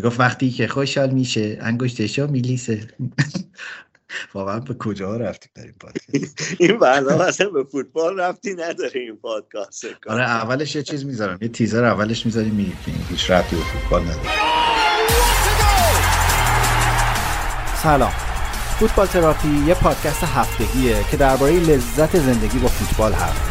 می‌گفت وقتی که خوشحال میشه انگشتشو میلیسه. واقعا به کجا رفتیم در این پادکست؟ این برنامه اصلا به فوتبال رفتی نداره این پادکست. آره اولش یه چیز می‌ذارم. یه تیزر اولش می‌ذاریم میگیم هیچ رفتی به فوتبال نداره. سلام. فوتبال تراپی یه پادکست هفتگیه که درباره لذت زندگی با فوتبال حرف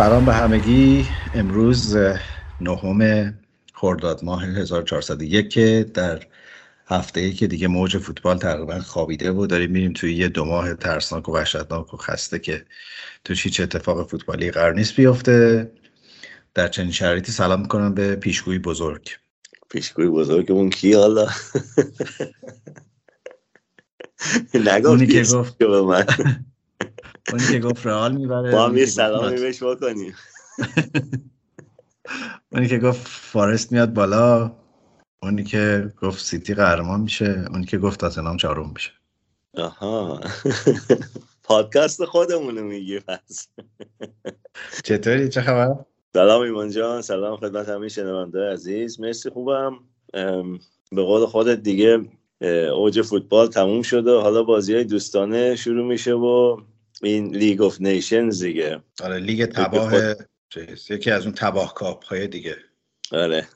سلام به همگی. امروز نهم خرداد ماه 1401 که در هفته ای که دیگه موج فوتبال تقریبا خوابیده و داریم میریم توی یه دو ماه ترسناک و وحشتناک و خسته که تو هیچ اتفاق فوتبالی قرار نیست بیفته. در چنین شرایطی سلام می‌کنم به پیشگوی بزرگ. پیشگوی بزرگمون کی حالا؟ نگفت که گفت. به من. اونی که گفت رئال می‌بره با هم یه سلامی بهش بکنیم. اونی که گفت فارست میاد بالا اونی که گفت سیتی قهرمان میشه اونی که گفت تاتنهام چهارم میشه. آها. پادکست خودمونو میگی پس. چطوری؟ چه خبر؟ سلام ایمان جان سلام خدمت همه شنونده عزیز. مرسی خوبم. به قول خودت دیگه اوج فوتبال تموم شده حالا بازی های دوستانه شروع میشه و این League of Nations دیگه. آره لیگ تباه یکی از اون تباه کاپ های دیگه. آره.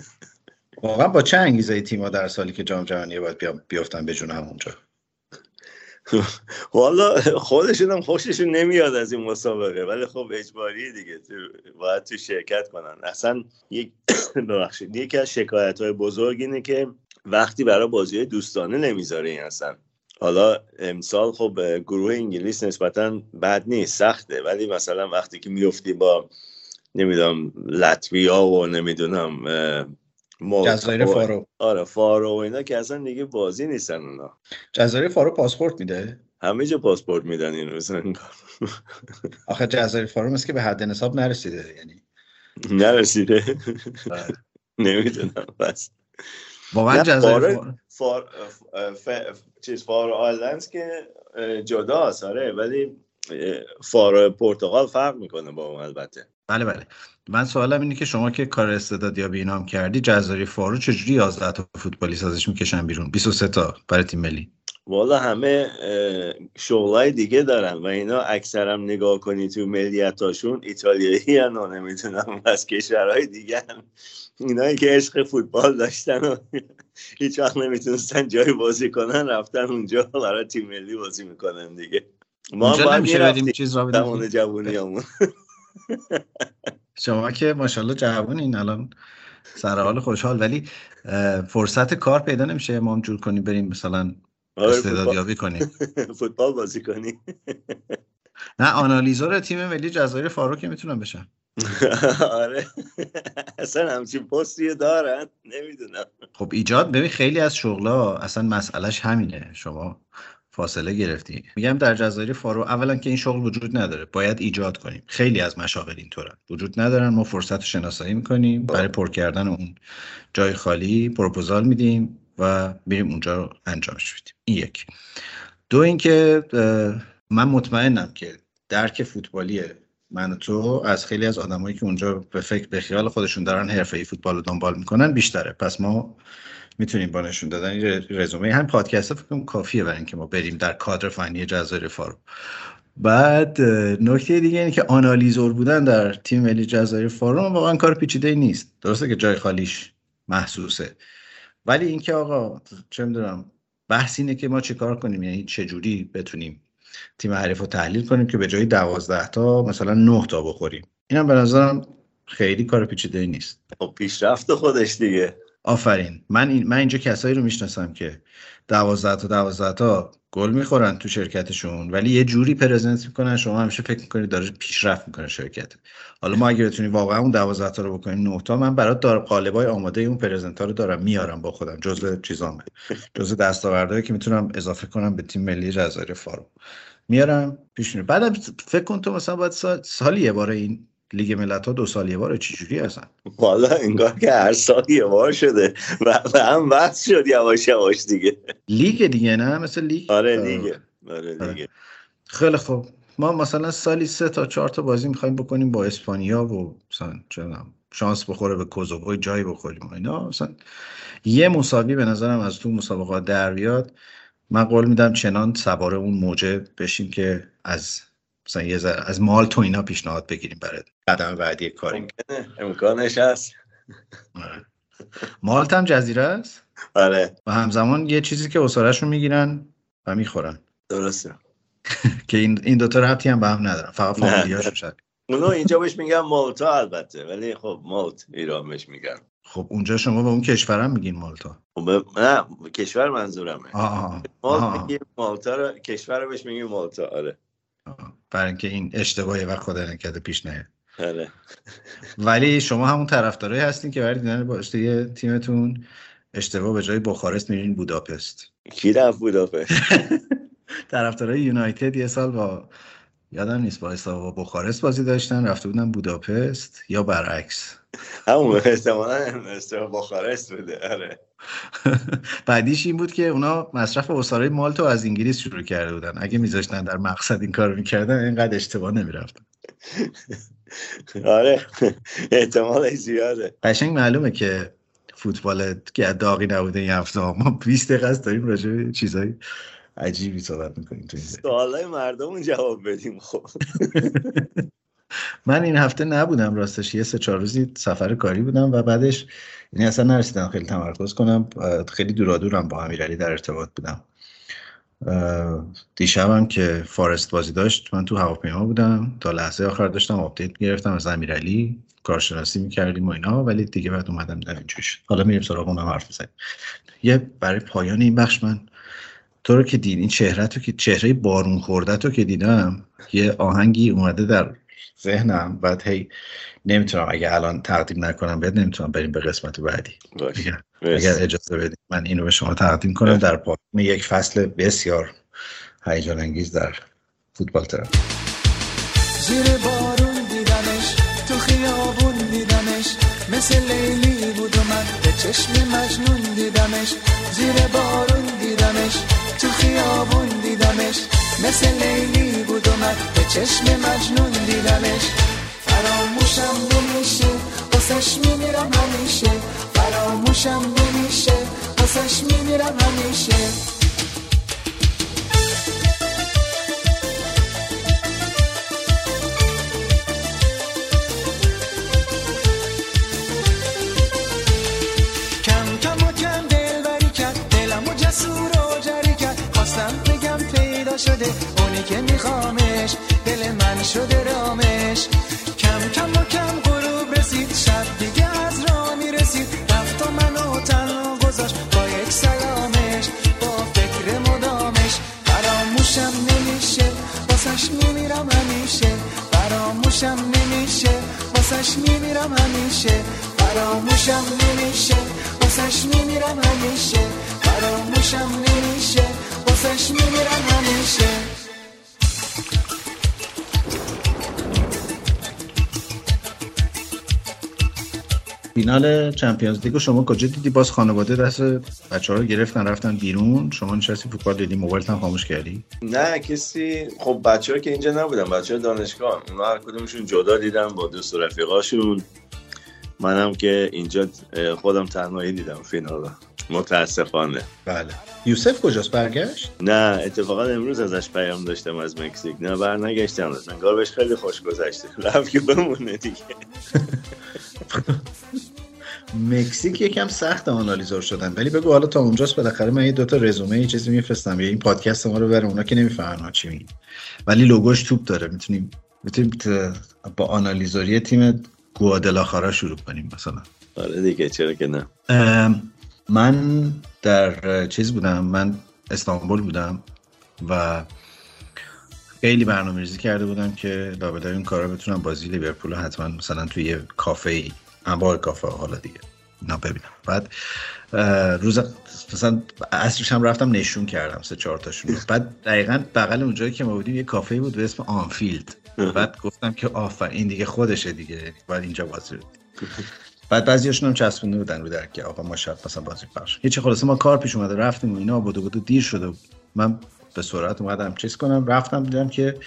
واقعا با چه انگیزه تیما در سالی که جام جهانی باید بیافتن به جون همونجا؟ والا خودشون هم خوششون نمیاد از این مسابقه ولی خب اجباری دیگه. تو باید تو شرکت کنن. اصلا یک ببخشید. یکی از شکایت های بزرگ اینه که وقتی برای بازی دوستانه نمی‌ذاره این اصلا. حالا امسال خب گروه انگلیس نسبتا بد نیست سخته. ولی مثلا وقتی که میفتی با نمی‌دونم لطویا و نمی‌دونم جزایر فارو. آره فارو و اینا که اصلا دیگه بازی نیستن اونا. جزایر فارو پاسپورت میده؟ همه جا پاسپورت میدن این روز آخه جزایر فارو مثل که به حد نصاب نرسیده یعنی. نرسیده. آره. نمی‌دونم بس. واقعا جزایر فار... چیز Faroe Islands که جداست آره ولی فارو پرتغال فرق می‌کنه با اون البته. بله بله. من سوالم اینه که شما که کار استعدادیابی اینام کردی جزایر فارو چجوری 11 تا فوتبالیست ازش می‌کشن بیرون؟ 23 تا برای تیم ملی. والا همه شغلای دیگه دارن و اینا اکثرم نگاه کنی تو ملیتاشون ایتالیایی هن نمی‌تونم از کشورهای دیگه هن. اینایی که عشق فوتبال داشتن و هیچ وقت نمی‌تونستن جای بازی کنن رفتن اونجا برای تیم ملی بازی می‌کنن دیگه. ما نمیشه بدیم چیز را بدیم؟ جوونی همون شما که ماشاءالله جوونین الان سر حال خوشحال. ولی فرصت کار پیدا نمیشه ما هم جور کنیم بریم مثلا آره، استعدادیابی کنیم. فوتبال بازی کنی نه آنالیزور تیم ملی جزایر فاروک می‌تونم بشن. آره. اصلا همچین پستی دارن نمی‌دونم. خب ایجاد ببین خیلی از شغلا اصلا مسئلهش همینه. شما فاصله گرفتی. میگم در جزایر فارو اولا که این شغل وجود نداره. باید ایجاد کنیم. خیلی از مشاغل اینطورن. وجود ندارن ما فرصت رو شناسایی می‌کنیم. برای پر کردن اون جای خالی پروپوزال میدیم و بریم اونجا رو انجامش بدیم این یک. دو اینکه من مطمئنم که درک فوتبالی من و تو از خیلی از آدمایی که اونجا به فکر به خیال خودشون دارن حرفه فوتبال رو دنبال می‌کنن بیشتره. پس ما می‌تونیم با نشون دادن رزومه. هم پادکست فکر کافیه برای اینکه ما بریم در کادر فنی جزایر فارو. بعد نکته دیگه اینه که آنالیزور بودن در تیم ملی جزایر فارو واقعا کار پیچیده نیست. درسته که جای خالیش محسوسه. ولی اینکه آقا چه می‌دونم بحث اینه که ما چه کار کنیم؟ یعنی چه جوری بتونیم تیم حریف رو تحلیل کنیم که به جای دوازده تا مثلا نه تا بخوریم. اینم به نظرم خیلی کار پیچیده ای نیست. خب پیشرفت خودش دیگه. آفرین. من این من اینجا کسایی رو می‌شناسم که دوازده تا دوازده تا گل می‌خورن تو شرکتشون ولی یه جوری پرزنت می‌کنن شما همیشه فکر می‌کنید داره پیشرفت می‌کنه شرکت. حالا ما اگه بتونیم واقعا اون 12 تا رو بکنیم 9 تا من برات در قالبای آماده اون present رو دارم میارم با خودم جزء چیزامه جزء دستاوردهایی که می‌تونم اضافه کنم به تیم ملی جزایر فارو میارم پیش بعد فکر کن تو مثلا باید سال, سال یه بار این لیگ ملت ها دو سال یه بار چجوری هستن؟ والا انگار که هر سال یه بار شده. و, هم وقت شد یواش یواش دیگه. لیگ دیگه نه؟ مثل لیگ؟ آره لیگ. آره آره. لیگ. خیلی خوب. ما مثلا سالی سه تا چهار تا بازی می‌خوایم بکنیم با اسپانیا و مثلا شانس بخوره به کوزوو جایی بخوریم اینا. مثلا یه مساوی به نظرم از تو مسابقات در بیاد. من قول میدم چنان سوار اون موجه بشیم که از مثلا یه ذره- از مال تو اینا پیشنهاد بگیریم برای قدم بعدی کاری. ممکنه امکانش هست آره. مالت هم جزیره است؟ آره. و همزمان یه چیزی که اصارهشون می‌گیرن و می‌خورن. درسته. که این این دوتا ربطی هم به هم ندارن. فقط. فامیلیاشون شد. اونو اینجا بهش میگن مالتا البته ولی خب مالت ایران بهش میگن. خب اونجا شما به اون کشورم میگین مالتا. خب نه کشور منظورمه. مالت. میگیم مالتا رو کشور رو بهش میگیم مالتا. آره. برای اینکه این اشتباهی وقت خدا نکرده پیش نیاد. آره. ولی شما همون طرفدارایی هستین که برای دیدن باشته یه تیمتون اشتباه به جای بخارست میرین بوداپست. کی رفت بوداپست؟ طرفدارای یونایتد یه سال با یادم نیست با با بخارست بازی داشتن رفته بودن بوداپست یا برعکس. همون احتمالا استرا بخارست بوده آره. بعدیش این بود که اونا مصرف اسارای مالتو از انگلیس شروع کرده بودن. اگه میذاشتن در مقصد این کارو می‌کردن اینقدر اشتباه نمی‌رفتن آره احتمالش زیاده. قشنگ معلومه که فوتبال که داغی نبوده این هفته. ما 20 دقیقه داریم راجع به چیزای عجیبی صحبت می‌کنیم تو این. سوالای مردم جواب بدیم خب. من این هفته نبودم راستش. یه سه چهار روزی سفر کاری بودم و بعدش یعنی اصلا نرسیدم خیلی تمرکز کنم. خیلی دورادورم با امیرعلی در ارتباط بودم. دیشبم که فارست بازی داشت من تو هواپیما بودم. تا لحظه آخر داشتم update گرفتم از امیرعلی. کارشناسی می‌کردیم و اینا ولی دیگه بعد اومدم در اینجوری شد. حالا میریم سراغ اونم حرف بزنیم. یه برای پایان این بخش من تو رو که دید این چهره تو که چهره بارون خورده تو که دیدم یه آهنگی اومده در ذهنم بعد هی نمی‌تونم اگه الان تقدیم نکنم بهت نمی‌تونم بریم به قسمت بعدی. اگر. اگر اجازه بدید من اینو به شما تقدیم کنم در پایان یک فصل بسیار هیجان انگیز در فوتبال ترم زیر بارون دیدمش تو خیابون دیدمش مثل لیلی بود و من به چشم مجنون دیدمش. زیر بارون دیدمش تو خیابون دیدمش. مثل لیلی بود و من به چشم مجنون دیدمش. فراموشم نمیشه واسش میمیرم همیشه. فراموشم نمیشه واسش میمیرم همیشه. شده اونی که میخوامش دل من شده رامش. کم کم و کم غروب رسید شب دیگه از راه می‌رسید. رفت و منو تنها گذاشت با یک سلامش با فکر مدامش. فراموشم نمیشه واسش میمیرم همیشه. فراموشم نمیشه واسش میمیرم همیشه. فراموشم نمیشه واسش میمیرم همیشه. فراموشم نمیشه. فینال چمپیونز لیگو شما کجا دیدی؟ باز خانواده دست بچه ها رو گرفتن رفتن بیرون. شما نشستی فوتبال دیدی موبایلت هم خاموش کردی؟ نه کسی خب بچه ها که اینجا نبودن بچه ها دانشگاه اونا هر کدومشون جدا دیدن با دوست و رفیقاشون. منم که اینجا خودم تنهایی دیدم فینال متاسفانه. بله. یوسف کجاست؟ برگشت؟ نه اتفاقا امروز ازش پیام داشتم از مکزیک. نه بر نگشتم انگار بهش خیلی خوش گذشته. رفت که بمونه دیگه. مکزیک یکم سخت آنالیزور شدن. ولی بگو حالا تا اونجاست بالاخره من یه دوتا رزومه یه چیزی میفرستم. یا این پادکست ما رو برم اونا که نمی‌فهمن ما چی میگیم ولی لوگوش توپ داره. می‌تونیم می‌تونیم با آنالیزوری تیم گوادلاخارا شروع کنیم مثلا. آره دیگه چرا که نه. من در چیز بودم. من استانبول بودم و خیلی برنامه ریزی کرده بودم که لابد این کارا بتونم بازی لیورپول حتما مثلا توی یه کافه ای انواع کافه حالا دیگه. اینا ببینم. بعد روز مثلا اصرش هم رفتم نشون کردم سه چهار تاشون بعد دقیقا بغل اونجایی که ما بودیم یه کافه بود به اسم آنفیلد. بعد گفتم که آفر این دیگه خودشه دیگه. بعد اینجا بازی بعد بعضیاشون هم چسبونده بودن رو درک آقا ما شب مثلا بازی پخش. هیچ خلاصه ما کار پیش اومده رفتیم و اینا بودو بودو دیر شده من به سرعت اومدم چیز کنم. رفتم دیدم که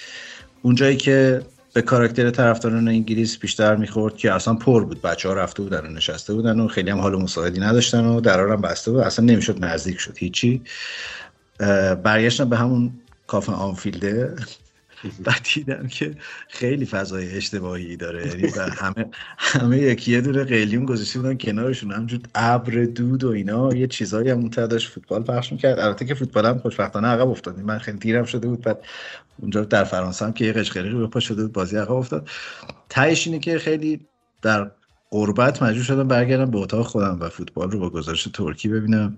اونجایی که به کاراکتر طرفداران انگلیس بیشتر می‌خورد که اصلا پر بود. بچه ها رفته بودن و نشسته بودن و خیلی هم حال مساعدی نداشتن و درارم بسته بود. اصلا نمی‌شد نزدیک شد هیچی. برگشتم به همون کافه آنفیلده. بعد دیدم که خیلی فضای اشتباهی داره. یعنی همه همه یکی یه دونه قلیون گذاشته بودن کنارشون. همجور ابر دود و اینا. یه چیزایی هم داشت فوتبال پخش می‌کرد. البته که فوتبال هم خوشبختانه عقب افتاد. من خیلی دیرم شده بود. بعد اونجا در فرانسه هم که یه قشقری رو پا شده بود بازی عقب افتاد. تهش اینه که خیلی در قربت مجبور شدم برگردم به اتاق خودم و فوتبال رو با گزارش ترکی ببینم.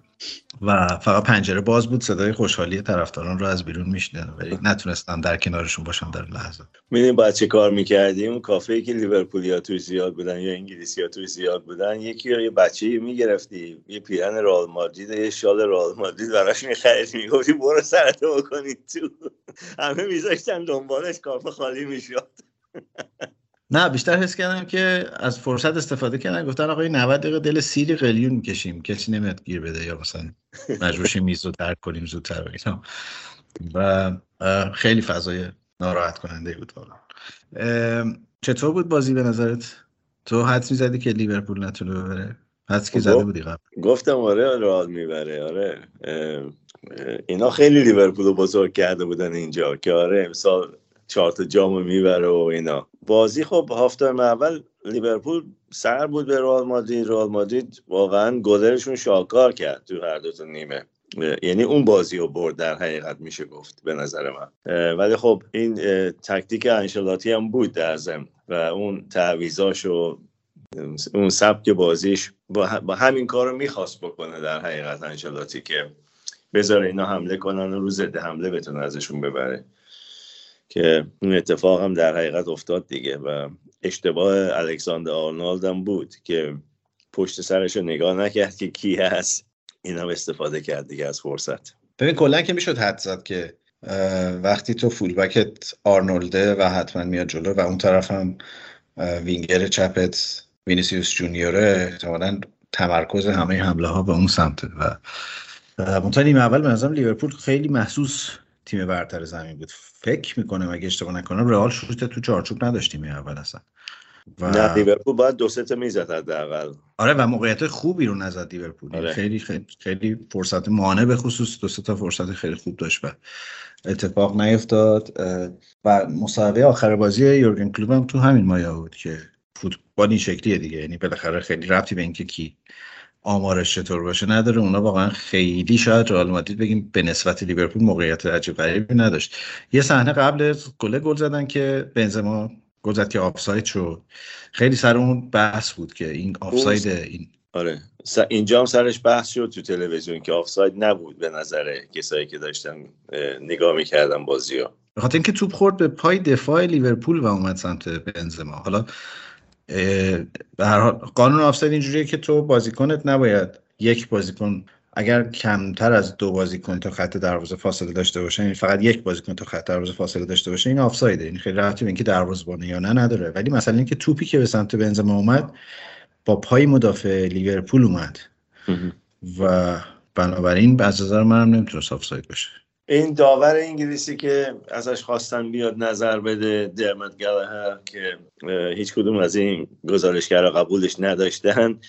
و فقط پنجره باز بود صدای خوشحالی طرفداران رو از بیرون میشنیدم ولی نتونستم در کنارشون باشم در لحظه. می‌دونیم باید چه کار می‌کردیم؟ کافه که لیورپولیا توی زیاد بودن یا انگلیسی ها توی زیاد بودن یکی یا یه بچه می‌گرفتی یه پیرن رال مادرید یه شال رال مادرید براش می‌خرید می‌گفتی برو سرتو بکنید تو. همه میذاشتن دنبالش کافه خالی می‌شد. نه بیشتر حس کردم که از فرصت استفاده کردن گفتن آقای 90 دقیقه دل سیری قلیون می‌کشیم کسی نمیاد گیر بده یا مثلا مجبور میز رو ترک کنیم زودتر و اینا. و خیلی فضای ناراحت کننده بود واقعا. چطور بود بازی به نظرت؟ تو حد می‌زدی که لیورپول نتونه ببره؟ حدس که زده بودی قبل. گفتم آره رال می‌بره آره. اینا خیلی لیورپول رو بزرگ کرده بودن اینجا که آره امسال چهار تا جامو می‌بره و اینا. بازی خب هفته اول لیورپول سر بود به رئال مادرید. رئال مادرید واقعا گلرشون شاکار کرد تو هر دو تا نیمه. یعنی اون بازی رو برد در حقیقت میشه گفت به نظر من. ولی خب این تکتیک انشلاتی هم بود در زم و اون تعویزاش و اون سبک بازیش با, همین کار رو می‌خواست بکنه در حقیقت انشلاتی که بذاره اینا حمله کنن و رو ضد حمله بتونه ازشون ببره. که اون اتفاق هم در حقیقت افتاد دیگه و اشتباه الکساندر آرنالد هم بود که پشت سرش رو نگاه نکرد که کی هست. این هم استفاده کرد دیگه از فرصت. ببین کلا که می‌شد حدس زد که وقتی تو فولبکت آرنولده و حتما میاد جلو و اون طرف هم وینگر چپت وینیسیوس جونیوره احتمالا تمرکز همه حمله ها به اون سمته و منتها نیمه اول به لیورپول خیلی محسوس تیم برتر زمین بود. فکر می‌کنم اگه اشتباه نکنم رئال شوت تو چارچوب نداشت نیمه اول اصلا. و... نه لیورپول باید دو سه تا می‌زد حداقل. آره و موقعیت خوبی رو نزد لیورپول. آره. خیلی خیلی خیلی فرصت مانع به خصوص دو سه تا فرصت خیلی خوب داشت و اتفاق نیفتاد. و مسابقه آخر بازی یورگن کلوب هم تو همین مایه بود که فوتبال این شکلیه دیگه. یعنی بالاخره خیلی ربطی به اینکه کی آمارش چطور باشه نداره. اونا واقعا خیلی شاید رئال مادرید بگیم به نسبت لیورپول موقعیت عجیب غریبی نداشت. یه صحنه قبل گل گل زدن که بنزما گل زد که آفساید شد. خیلی سر اون بحث بود که این آفساید این آره. اینجا هم سرش بحث شد تو تلویزیون که آفساید نبود به نظر کسایی که داشتن نگاه می‌کردن بازی ها به خاطر اینکه توپ خورد به پای دفاع لیورپول و اومد سمت بنزما. حالا به قانون آفساید اینجوریه که تو بازیکنت نباید یک بازیکن اگر کمتر از دو بازیکن تا خط دروازه فاصله داشته باشه یعنی فقط یک بازیکن تا خط دروازه فاصله داشته باشه این آفسایده این خیلی ربطی به اینکه دروازه‌بانه یا نه نداره. ولی مثلا اینکه توپی که به سمت بنزما اومد با پای مدافع لیورپول اومد. و بنابراین از نظر منم نمی‌تونه آفساید باشه. این داور انگلیسی که ازش خواستن بیاد نظر بده درمت گلهر که هیچ کدوم از این گزارشگر قبولش نداشتن.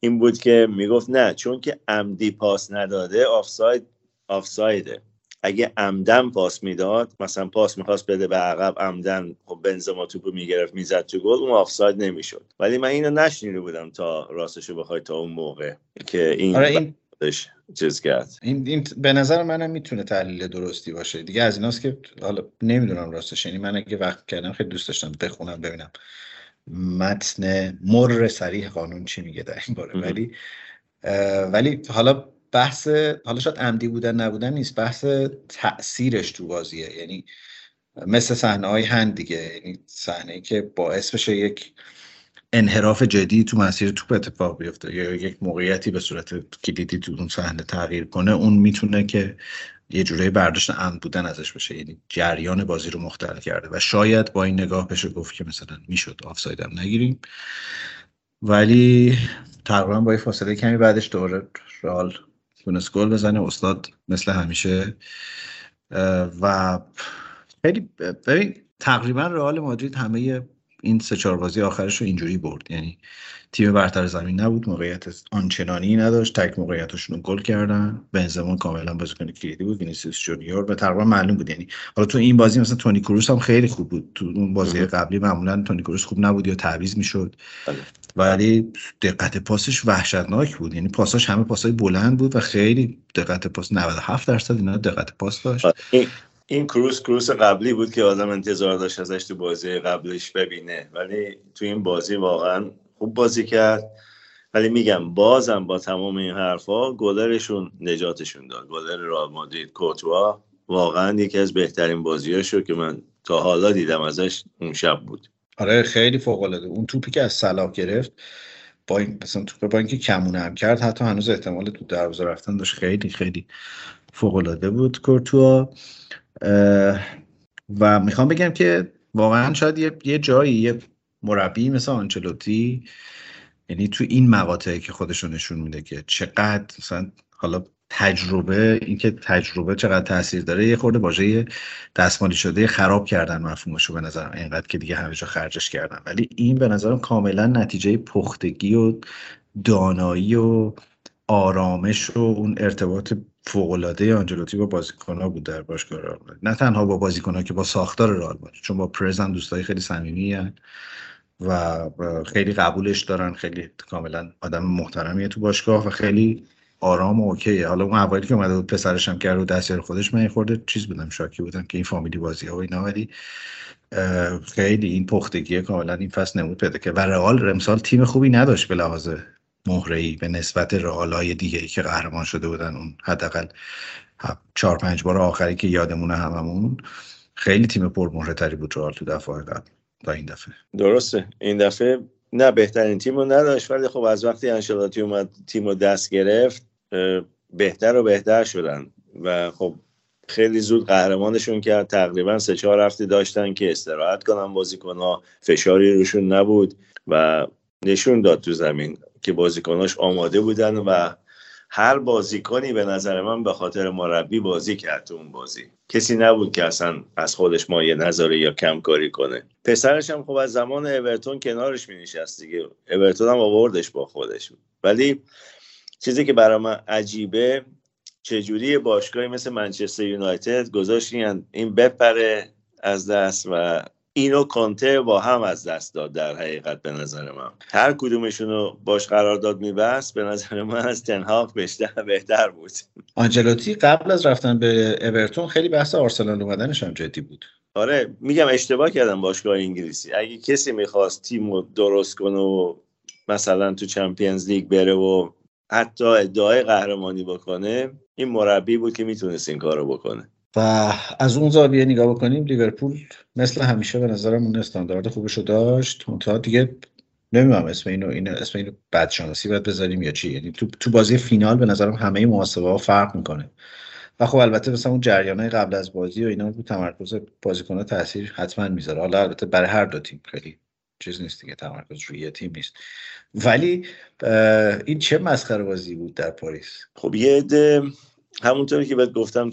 این بود که می‌گفت نه چون که عمدی پاس نداده آفساید آفسایده. اگه عمدن پاس می‌داد مثلا پاس می‌خواست بده به عقب عمدن خب بنزما توپو می‌گرفت می‌زد تو گل اون آفساید نمی‌شد. ولی من اینو نشنیده بودم تا راستشو بخوای تا اون موقع که این, آره این... چیز کرد. این, این به نظر منم می‌تونه تحلیل درستی باشه. دیگه از ایناست که حالا نمی‌دونم راستش. یعنی من اگه وقت کردم خیلی دوست داشتم بخونم ببینم. متن مر سریح قانون چی میگه در این باره. ولی ولی حالا بحث حالا شاید عمدی بودن نبودن نیست. بحث تاثیرش تو بازیه. یعنی مثل صحنه های هند دیگه. یعنی صحنه که باعث بشه یک انحراف جدی تو مسیر توپ اتفاق بیفته یا یک موقعیتی به صورت کلیدی تو اون صحنه تغییر کنه اون می‌تونه که یه جورایی برداشت عمد بودن ازش بشه. یعنی جریان بازی رو مختل کرده و شاید با این نگاه بشه گفت که مثلا می‌شد آفساید هم نگیریم. ولی تقریبا با فاصله کمی بعدش دوباره رئال تونست گل بزنه. استاد مثل همیشه و خیلی ببین تقریبا رئال مادرید همه این سه چهار بازی آخرش رو اینجوری برد. یعنی تیم برتر زمین نبود موقعیت آنچنانی نداشت. تک موقعیتشون رو گل کردن. بنزما کاملا بازیکن کلیدی بود وینیسیوس جونیور. و تقریبا معلوم بود. یعنی حالا تو این بازی مثلا تونی کروس هم خیلی خوب بود. تو اون بازی قبلی معمولا تونی کروس خوب نبود یا تعویض می‌شد. بله. ولی دقت پاسش وحشتناک بود. یعنی پاساش همه پاسای بلند بود و خیلی دقت پاس 97 درصد اینا دقت پاس داشت. این کروس کروس قبلی بود که آدم انتظار داشت ازش تو بازی قبلش ببینه. ولی تو این بازی واقعا خوب بازی کرد. ولی میگم بازم با تمام این حرفا گلرشون نجاتشون داد. گلر رئال مادرید کوتوا واقعا یکی از بهترین بازیاشو که من تا حالا دیدم ازش اون شب بود. آره خیلی فوق العاده اون توپی که از صلاح گرفت با این مثلا توپ با اینکه کمونه هم کرد حتی هنوز احتمال تو دروازه رفتن داشت خیلی خیلی فوق العاده بود کورتوا. و می‌خوام بگم که واقعا شاید یه, جایی یه مربی مثل آنچلوتی یعنی تو این مقاطعی که خودشو نشون میده که چقدر مثلا حالا تجربه اینکه تجربه چقدر تاثیر داره یه خورده واژه دستمالی شده خراب کردن مفهومشو به نظرم. اینقدر که دیگه همه جا خرجش کردن. ولی این به نظرم کاملا نتیجه پختگی و دانایی و آرامش و اون ارتباط فوق‌العاده آنجلوتی با بازیکن‌ها بود در باشگاه رئال نه تنها با بازیکن‌ها که با ساختار رئال چون با پرز هم دوستای خیلی صمیمی و خیلی قبولش دارن خیلی کاملا آدم محترمیه تو باشگاه و خیلی آرام و اوکیه. حالا اون اولی که اومده بود پسرش هم کرد و دستیار خودش من خورده چیز بودم شاکی بودم که این فامیلی بازی ها و اینا ولی خیلی این پختگی کاملا این فصل نمود پیدا که و رئال رمسال تیم خوبی نداشت به لحاظ مهره به نسبت رئال دیگه ای که قهرمان شده بودن اون حداقل چهار پنج بار آخری که یادمونه هممون خیلی تیم پر تری بود رئال تو دفعه قبل تا این دفعه. درسته. این دفعه نه بهترین تیم رو نداشت ولی خب از وقتی انشالاتی اومد تیم رو دست گرفت بهتر و بهتر شدن. و خب خیلی زود قهرمانشون کرد. تقریبا سه چهار هفته داشتن که استراحت کنن بازیکنها فشاری روشون نبود و نشون داد تو زمین. که بازیکناش آماده بودن و هر بازیکنی به نظر من به خاطر مربی بازی کرد تو اون بازی. کسی نبود که اصلا از خودش ما یه نظاره یا کم کاری کنه. پسرش هم خب از زمان اورتون کنارش می نشست دیگه. اورتون هم آوردش با خودش. ولی چیزی که برای من عجیبه چجوری باشگاهی مثل منچستر یونایتد گذاشت این بپره از دست و اینو کانته با هم از دست داد در حقیقت به نظر من. هر کدومشون رو باش قرارداد میبست به نظر من از تنهاق بهتر بهتر بود. آنجلوتی قبل از رفتن به اورتون خیلی بحث آرسنال اومدنش هم جدی بود. آره میگم اشتباه کردم باشگاه انگلیسی. اگه کسی می‌خواست تیم رو درست کنه و مثلا تو چمپیونز لیگ بره و حتی ادعای قهرمانی بکنه این مربی بود که می‌تونست این کارو بکنه. و از اون زاویه نگاه بکنیم لیورپول مثل همیشه به نظرم اون استاندارد خوبش رو داشت. تا دیگه نمی‌دونم اسم اینو این اسم اینو بدشانسی باید بذاریم یا چی. یعنی تو تو بازی فینال به نظرم همه محاسبه ها فرق می‌کنه. و خب البته مثلا اون جریانای قبل از بازی و اینا رو تمرکز بازیکن ها تاثیر حتما می‌ذاره. حالا البته برای هر دو تیم خیلی چیز نیست دیگه تمرکز روی تیم نیست. ولی این چه مسخره بازی بود در پاریس؟ خب یه همونطوری که بهت گفتم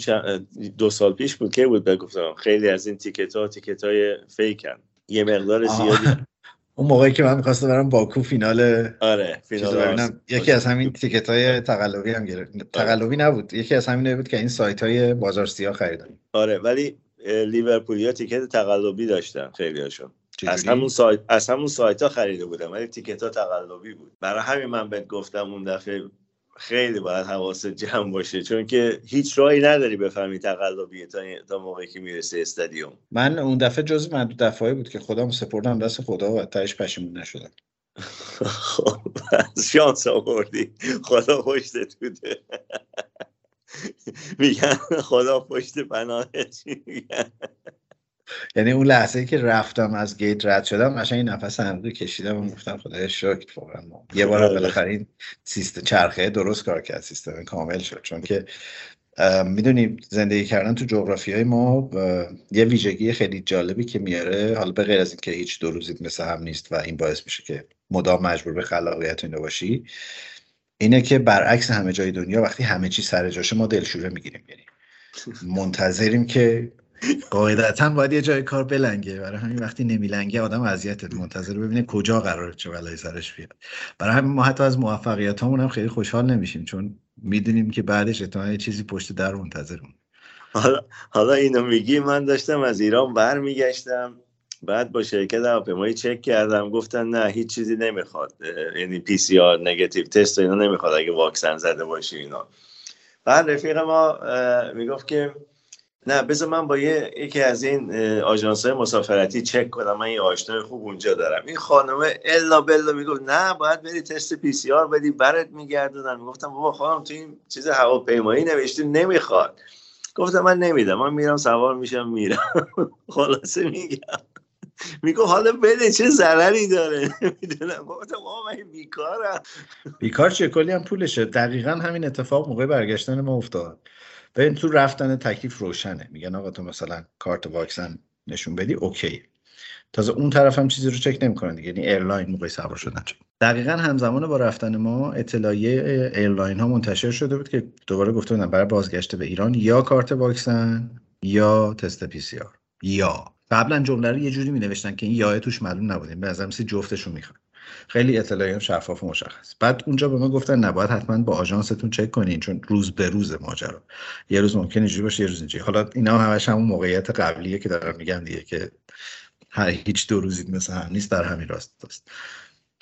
دو سال پیش بود که بود بهت گفتم؟ خیلی از این تیکت ها تیکت های فیکن یه مقدار زیادی. اون موقعی که من می‌خواستم برم باکو فینال آره فینال یکی از همین تیکت های تقلبی هم گرفت. آره. تقلبی نبود. یکی از همین بود که این سایت های بازار سیاه خریدن. آره ولی لیورپولیا تیکت تقلبی داشتن خیلی هاشون از همون سایت از همون سایت ها خریده بودم ولی تیکت ها تقلبی بود. برای همین من بهت گفتم اون دفعه خیلی باید حواست جمع باشه چون که هیچ راهی نداری بفهمی تقلبیه تا, تا موقعی که می‌رسه استادیوم. من اون دفعه جز من دفعه بود که خودم سپردم دست خدا و تهش پشیمون نشدم. خب شانس آوردی. خدا پشتت بوده میگن خدا پشت پناهت. میگن. یعنی اون لحظه که رفتم از گیت رد شدم قشنگ این نفس عمیقی کشیدم و گفتم خدای شکر واقعا یه بار. بالاخره این سیستم چرخه درست کار کرد سیستم کامل شد چون که می‌دونیم زندگی کردن تو جغرافی های ما یه ویژگی خیلی جالبی که میاره حالا به غیر از اینکه هیچ دو روزیت مثل هم نیست و این باعث میشه که مدام مجبور به خلاقیت اینو باشی اینه که برعکس همه جای دنیا وقتی همه چی سر جاشه ما دلشوره می‌گیریم یعنی منتظریم که قاعدتا باید یه جای کار بلنگه. برای همین وقتی نمیلنگه آدم اذیت منتظر ببینه کجا قراره چه بلایی سرش بیاد. برای همین ما حتی از موفقیت هم خیلی خوشحال نمیشیم چون می‌دونیم که بعدش احتمالاً یه چیزی پشت در منتظرمون. حالا حالا اینو میگی من داشتم از ایران برمیگشتم. بعد با شرکت هواپیمایی چک کردم. گفتن نه هیچ چیزی نمی‌خواد. یعنی PCR negative تست اینا نمی‌خواد اگه واکسن زده باشی اینا. بعد رفیق ما می‌گفت که نه بذار من با یه یکی از این آژانس های مسافرتی چک کنم. من یه آشنای خوب اونجا دارم. این خانمه الا بلا می‌گفت نه باید بری تست PCR بدی برات میگردونن. می‌گفتم بابا خانم تو این چیز هواپیمایی نوشته نمی‌خواد. گفتم من نمیدم. من میرم سوار میشم میرم. خلاصه میگم. میگه حالا بده چه ضرری داره؟ نمی‌دونم. گفتم بابا من بیکارم. بیکار چیه؟ کلی هم پولشه. دقیقا همین اتفاق موقع برگشتن ما افتاد. ببین تو رفتن تکلیف روشنه. میگن آقا تو مثلا کارت واکسن نشون بدی OK. تازه اون طرف هم چیزی رو چک نمی‌کنن دیگه. یعنی airline موقع سوار شدن. دقیقا همزمان با رفتن ما اطلاعیه airline ها منتشر شده بود که دوباره گفته بودن برای بازگشت به ایران یا کارت واکسن یا تست PCR. یا. قبلا جمله رو یه جوری می نوشتن که این یا توش معلوم نبوده. به نظرم سی جفتشون می‌خوان خیلی اطلاعیه شفاف و مشخص. بعد اونجا به ما گفتن نباید حتما با آژانستون چک کنین چون روز به روز ماجرا. یه روز ممکن اینجوری باشه یه روز اینجوری. حالا اینا هم همش همون موقعیت قبلیه که دارم میگم دیگه که هر هیچ دو روزی مثل هم نیست در همین راستاست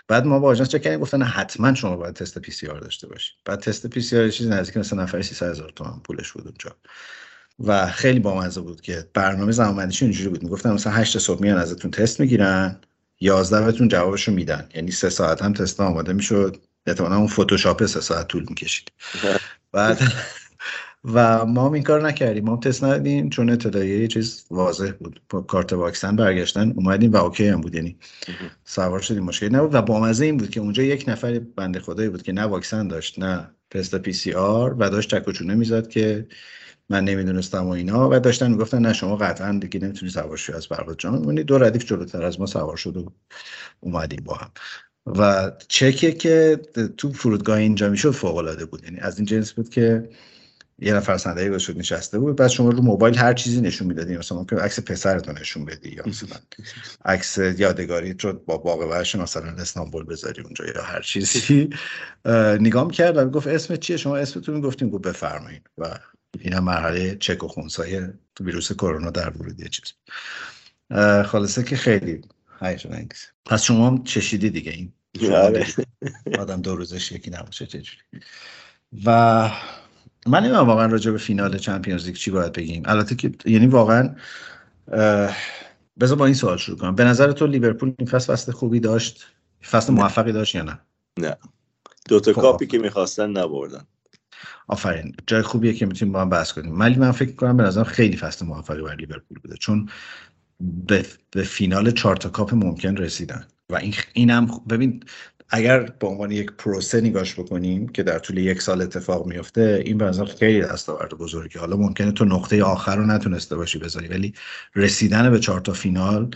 بعد ما با آژانس چک کردیم گفتن حتما شما باید تست PCR داشته باشید بعد تست PCR چیزی نزدیک مثلا نفر 300 هزار تومان پولش بود اونجا. و خیلی بامزه بود که برنامه زمانبندیش اینجوری بود. می‌گفتن مثلا 8 صبح میان ازتون تست می‌گیرن. 11 بهتون جوابشو میدن. یعنی سه ساعت هم تست آماده می‌شد. احتمالاً اون فتوشاپ سه ساعت طول می‌کشید. بعد و ما هم این کار نکردیم. ما تست ندادیم چون اطلاعیه یه چیز واضح بود. کارت واکسن برگشتن اومدیم و OK هم بود. یعنی سوار شدیم. مشکلی نبود و بامزه این بود که اونجا یک نفر بنده خدایی بود که نه واکسن داشت نه تست PCR و داشت چک و چونه می‌زد که من نمی‌دونستم و اینا. و داشتن می‌گفتن نه شما قطعا دیگه نمی‌تونی سوار شی از پرواز جان اونی دو ردیف جلوتر از ما سوار شد و اومدیم با هم. و چکه که تو فرودگاه اینجا می‌شد فوق العاده بود. یعنی از این جنس بود که یه نفر صندلی گذاشته نشسته بود. بعد شما رو موبایل هر چیزی نشون می‌دادی مثلا ممکن عکس پسرتون نشون بدی یا مثلا عکس یادگاری رو با باغ وحش مثلا استانبول بذاری اونجا یا هر چیزی. نگاه کرد و گفت اسم چیه؟ شما اسمتون گفتیم گفت بفرمایید. و این مرحله چک و خونسای تو ویروس کرونا در ورود یه چیز. خلاصه که خیلی هیجان انگیز. پس شما هم چشیدی دیگه این؟ آدم دو روزش یکی نباشه چجوری و من نمی‌دونم واقعا راجع به فینال چمپیونز لیگ چی باید بگیم. البته که یعنی واقعا بذار با این سوال شروع کنم. به نظر تو لیورپول این فصل فصل خوبی داشت؟ فصل موفقی داشت یا نه؟ نه. دو تا کاپی که می‌خواستن نبردن. آفرین. جای خوبیه که می‌تونیم با هم بحث کنیم. ولی من فکر کنم به نظرم خیلی فصل موفقی برای لیورپول بوده چون به, به فینال چهار تا کاپ ممکن رسیدن. و این اینم ببین اگر به عنوان یک پروسه نگاش بکنیم که در طول یک سال اتفاق میفته این به خیلی دستاورد بزرگی. حالا ممکنه تو نقطه آخر رو نتونسته باشی بذاری ولی رسیدن به چهار تا فینال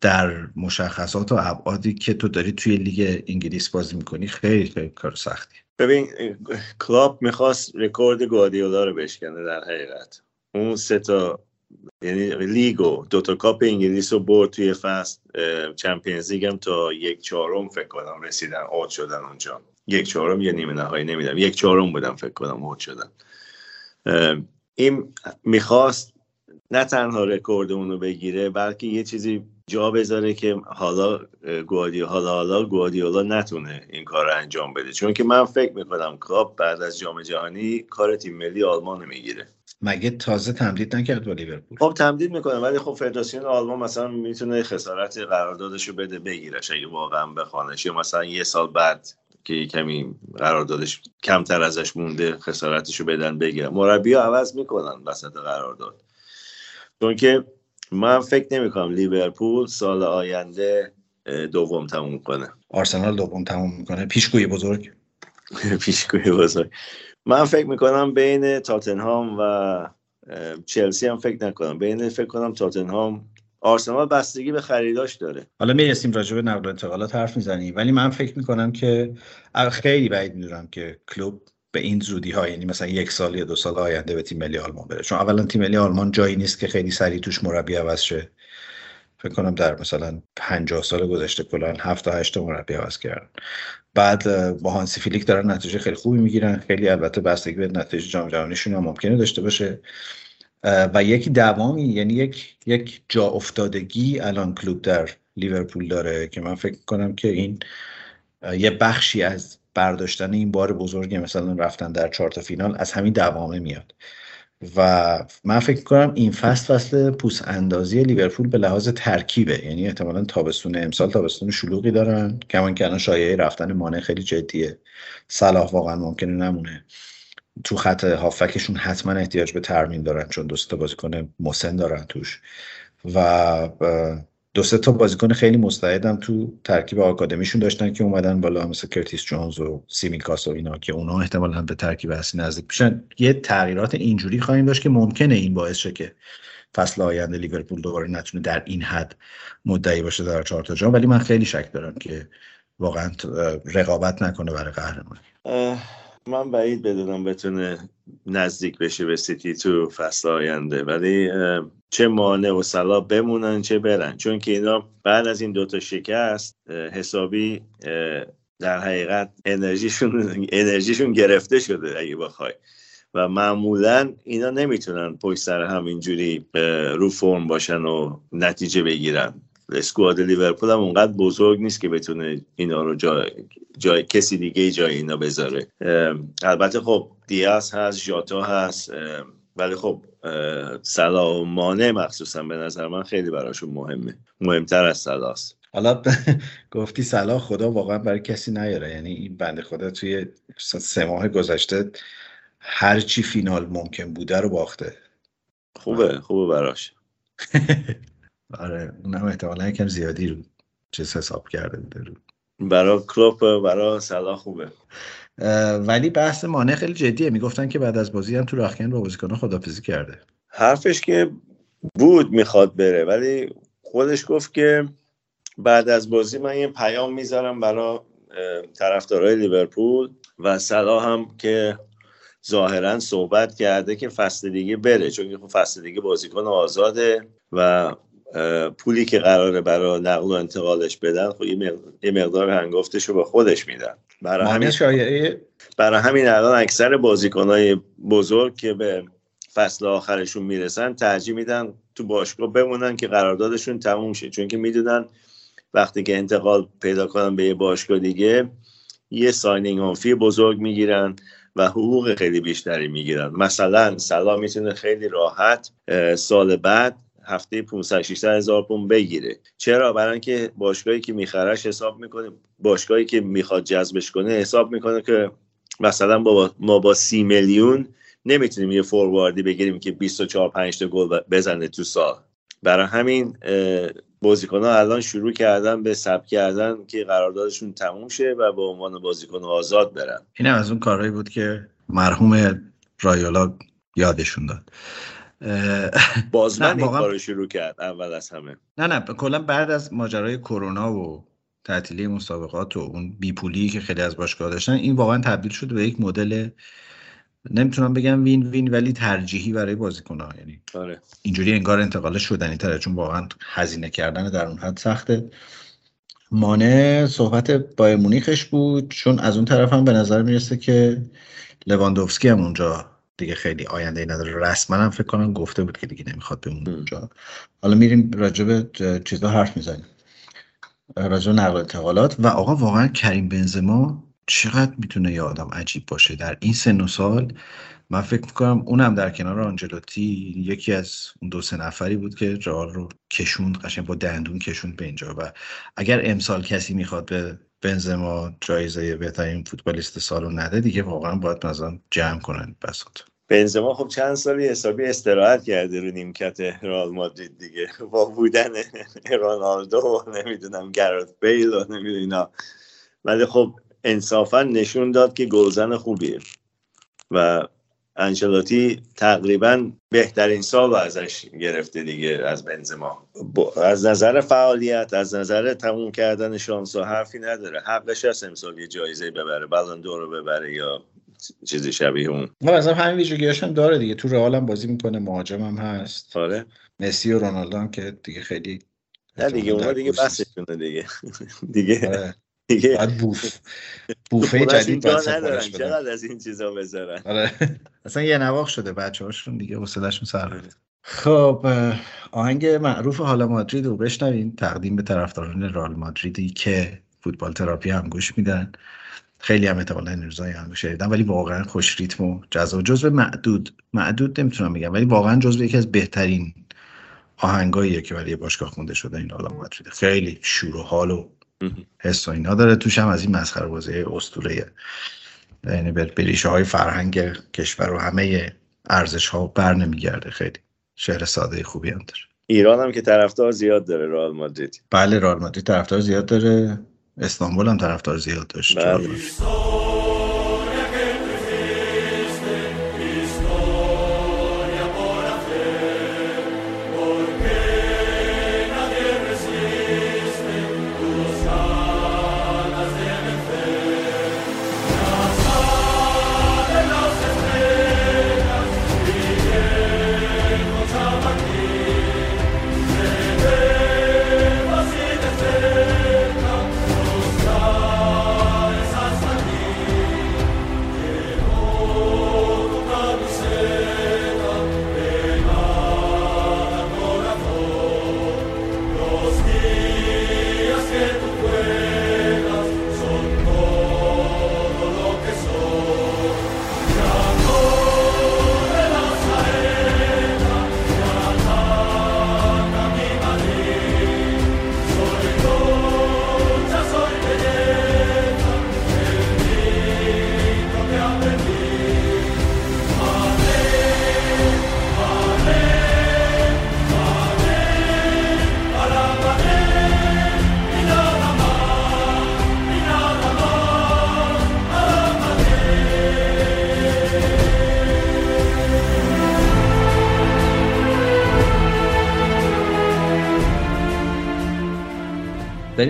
در مشخصات و ابعادی که تو داری توی لیگ انگلیس بازی می‌کنی خیلی خیلی کار سختی ببین کلاپ می‌خواست رکورد گواردیولا رو بشکنه در حقیقت. اون سه تا یعنی لیگ و دو تا کاپ انگلیس رو برد توی فصل چمپیونز لیگ هم تا یک چهارم فکر کنم رسیدن اوت شدن اونجا. یک چهارم یا نیمه نهایی نمی‌دونم یک چهارم بودن فکر کنم اوت شدن. این می‌خواست نه تنها رکورد اون رو بگیره بلکه یه چیزی جا بذاره که حالا گوادی حالا حالا گوادیولا نتونه این کار رو انجام بده. چون که من فکر می‌کنم کاپ بعد از جام جهانی کار تیم ملی آلمان می‌گیره. مگه تازه تمدید نکرد با لیورپول؟ خب تمدید می‌کنه ولی خب فدراسیون آلمان مثلا می‌تونه خسارت قراردادش رو بده بگیرش. اگه واقعا بخوانش یا مثلا یه سال بعد که کمی قراردادش کمتر ازش مونده خسارتش رو بدن بگیرن. مربی ها عوض می‌کنن وسط قرارداد. چون که من فکر نمی کنم لیورپول سال آینده دوم تموم کنه. آرسنال دوم تموم می‌کنه. پیشگوی بزرگ. پیشگوی بزرگ. من فکر می‌کنم بین تاتنهام و چلسی هم فکر نکنم. بین فکر کنم تاتنهام آرسنال بستگی به خریداش داره. حالا می‌رسیم راجع به نقل و انتقالات حرف می‌زنیم. ولی من فکر می‌کنم که خیلی بعید می‌دونم که کلوب به این زودی ها یعنی مثلا یک سال یا دو سال آینده به تیم ملی آلمان بره. چون اولا تیم ملی آلمان جایی نیست که خیلی سریع توش مربی عوض شه. فکر کنم در مثلا 50 سال گذشته کلا 7 تا 8 مربی عوض کردن. بعد با هانسی فیلیک دارن نتیجه خیلی خوبی می‌گیرن. خیلی البته بستگی به نتیجه جام جهانیشون هم ممکنه داشته باشه. و یک دوامی یعنی یک یک جا افتادگی الان کلوب در لیورپول داره که من فکر کنم که این یه بخشی از برداشتن این بار بزرگی مثلا رفتن در چهارتا فینال از همین دوامه میاد. و من فکر کنم این فصل فصل پوست اندازی لیورپول به لحاظ ترکیبه. یعنی احتمالا تابستون امسال تابستون شلوغی دارن. کمان الان شایعه رفتن مانه خیلی جدیه. صلاح واقعا ممکنه نمونه. تو خط هافکشون حتما احتیاج به ترمیم دارن چون دو تا بازیکن مسن دارن توش. و دو سه تا بازیکن خیلی مستعدم تو ترکیب آکادمیشون داشتن که اومدن بالا مثل کرتیس جونز و سیمیکاس و اینا که اونا احتمالا به ترکیب اصلی نزدیک میشن. یه تغییرات اینجوری خواهیم داشت که ممکنه این باعث شه که فصل آینده لیورپول دوباره نتونه در این حد مدعی باشه در چهار تا جام. ولی من خیلی شک دارم که واقعا رقابت نکنه برای قهرمانی. من بعید بدونم بتونه نزدیک بشه به سیتی تو فصل آینده. ولی چه مانع و سلا بمونن چه برن. چون که اینا بعد از این دوتا شکست حسابی در حقیقت انرژیشون انرژیشون گرفته شده اگه بخوای. و معمولا اینا نمی‌تونن پشت سر همینجوری رو فرم باشن و نتیجه بگیرن. اسکواد لیورپول هم اونقدر بزرگ نیست که بتونه اینا رو جای, جای کسی دیگه جای اینا بذاره. البته خب دیاز هست ژاتا هست ولی خب سلا و مانع مخصوصا به نظر من خیلی براشون مهمه. مهمتر از سلاست حالا گفتی سلا خدا واقعا برای کسی نیاره. یعنی این بنده خدا توی سه ماه گذشته هر چی فینال ممکن بوده رو باخته. خوبه خوبه براش. آره اونم احتمالا یکم زیادی رو چیز حساب کرده بوده رو. برا کلوپ برا سلا خوبه. ولی بحث مانع خیلی جدیه. می‌گفتن که بعد از بازی هم تو راخکن با بازیکن خدافزی کرده. حرفش که بود می‌خواد بره ولی خودش گفت که بعد از بازی من یه پیام می‌ذارم برا طرفدارای لیورپول و سلا هم که ظاهرا صحبت کرده که فصل دیگه بره چون خب فصل دیگه بازیکن آزاده و پولی که قراره برای نقل و انتقالش بدن خب یه مقدار هنگفتش رو به خودش میدن. برای همین شایعه برای همین الان اکثر بازیکنهای بزرگ که به فصل آخرشون می‌رسن ترجیح میدن تو باشگاه بمونن که قراردادشون تموم شه. چون که می‌دونن وقتی که انتقال پیدا کنن به یه باشگاه دیگه یه ساینینگ آنفی بزرگ می‌گیرن و حقوق خیلی بیشتری می‌گیرن. مثلا سلا می‌تونه خیلی راحت سال بعد هفته 500 600 هزار پوند بگیره. چرا؟ برای اینکه باشگاهی که میخرش حساب می‌کنه باشگاهی که می‌خواد جذبش کنه حساب می‌کنه که مثلا با ما با سی میلیون نمی‌تونیم یه فورواردی بگیریم که 24 5 تا گل بزنه تو سال. برای همین بازیکن ها الان شروع کردن به ثبت کردن که قراردادشون تموم شه و به عنوان بازیکن آزاد برن. این هم از اون کارهایی بود که مرحوم رایولا یادشون داد. بازمن این کارو شروع کرد اول از همه. نه نه کلا بعد از ماجرای کرونا و تعطیلی مسابقات و اون بیپولی که خیلی از باشگاه داشتن این واقعا تبدیل شده به یک مدل نمی‌تونم بگم وین وین ولی ترجیحی برای بازیکن‌ها. یعنی آره. اینجوری انگار انتقال شدنی تره چون واقعا هزینه کردن در اون حد سخته. مانع صحبت بایر مونیخش بود چون از اون طرف هم به نظر می‌رسه که لواندوفسکی هم اونجا دیگه خیلی آینده ای نداره. رسما هم فکر کنم گفته بود که دیگه نمی‌خواد بمونه اونجا. حالا میریم راجع به چیزا حرف می‌زنیم. راجع نقل انتقالات. و آقا واقعا کریم بنزما چقدر می‌تونه یه آدم عجیب باشه؟ در این سن و سال من فکر می‌کنم اونم در کنار آنجلوتی یکی از اون دو سه نفری بود که رئال رو کشوند قشنگ با دندون کشوند به اینجا. و اگر امسال کسی می‌خواد به بنزما جایزه بهترین فوتبالیست سال رو نده دیگه واقعا باید مثلا جمع کنن بساط. بنزما خب چند سالی حسابی استراحت کرده رو نیمکت رئال مادرید دیگه. با بودن رونالدو و نمی‌دونم گرات بیل و نمی‌دونم اینا. ولی خب انصافا نشون داد که گلزن خوبیه. و انشلاتی تقریبا بهترین سال ازش گرفته دیگه از بنزما. از نظر فعالیت از نظر تموم کردن شانس و حرفی نداره. حقش هست امسال یه جایزه ببره بلان رو ببره یا چیزی شبیه اون. نه مثلا همین ویژگیاش هم داره دیگه. تو رئال هم بازی می‌کنه مهاجم هم هست. آره. مسی و رونالدو هم که دیگه خیلی نه دیگه اونا دیگه بسشونه دیگه. دیگه. آره. دیگه. باید بوف. بوفه جدید ندارن. بدن چقدر از این چیزا بذارن؟ آره. اصلا یه نواخ شده بچه هاشون دیگه حوصله‌شون سر رفت. خب اه، آهنگ معروف حالا مادرید رو بشنویم. تقدیم به طرفداران رئال مادریدی که فوتبال تراپی هم گوش میدن. خیلی هم احتمالا این روزای هم گوش دادن ولی واقعا خوش ریتم و جذاب. جزو معدود معدود نمی‌تونم بگم ولی واقعا جزو یکی از بهترین آهنگاییه که برای باشگاه خونده شده. این حالا مادرید خیلی شور و حال و حس و اینا داره. توش هم از این مسخره بازی اسطوره یعنی به به ریشه های فرهنگ کشور و همه ارزش ها بر نمیگرده. خیلی شعر ساده خوبی هم داره. ایران هم که طرفدار زیاد داره رئال مادرید. بله رئال مادرید طرفدار زیاد داره. استانبول هم طرفدار زیاد داشت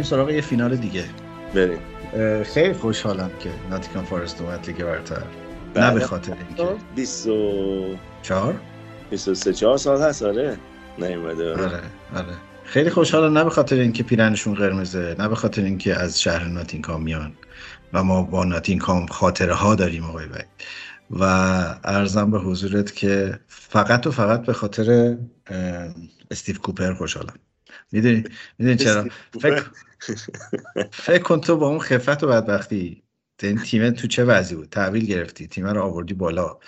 بریم سراغ یه فینال دیگه. بریم. خیلی خوشحالم که ناتیکان فارست اومد لیگ برتر. نه بله. به خاطر اینکه. 20 و چهار؟ 23 4 سال هست آره. نیومده. آره. آره. آره خیلی خوشحالم نه به خاطر اینکه پیرنشون قرمزه نه به خاطر اینکه از شهر ناتینکام میان. و ما با ناتینکام خاطره ها داریم آقای وحید و ارزم به حضورت که فقط و فقط به خاطر استیو کوپر خوشحالم. می‌دونی؟ می‌دونی چرا؟ فکر فکر کن تو با اون خفت و بدبختی این تیم تو چه وضعی بود؟ تحویل گرفتی تیم رو آوردی بالا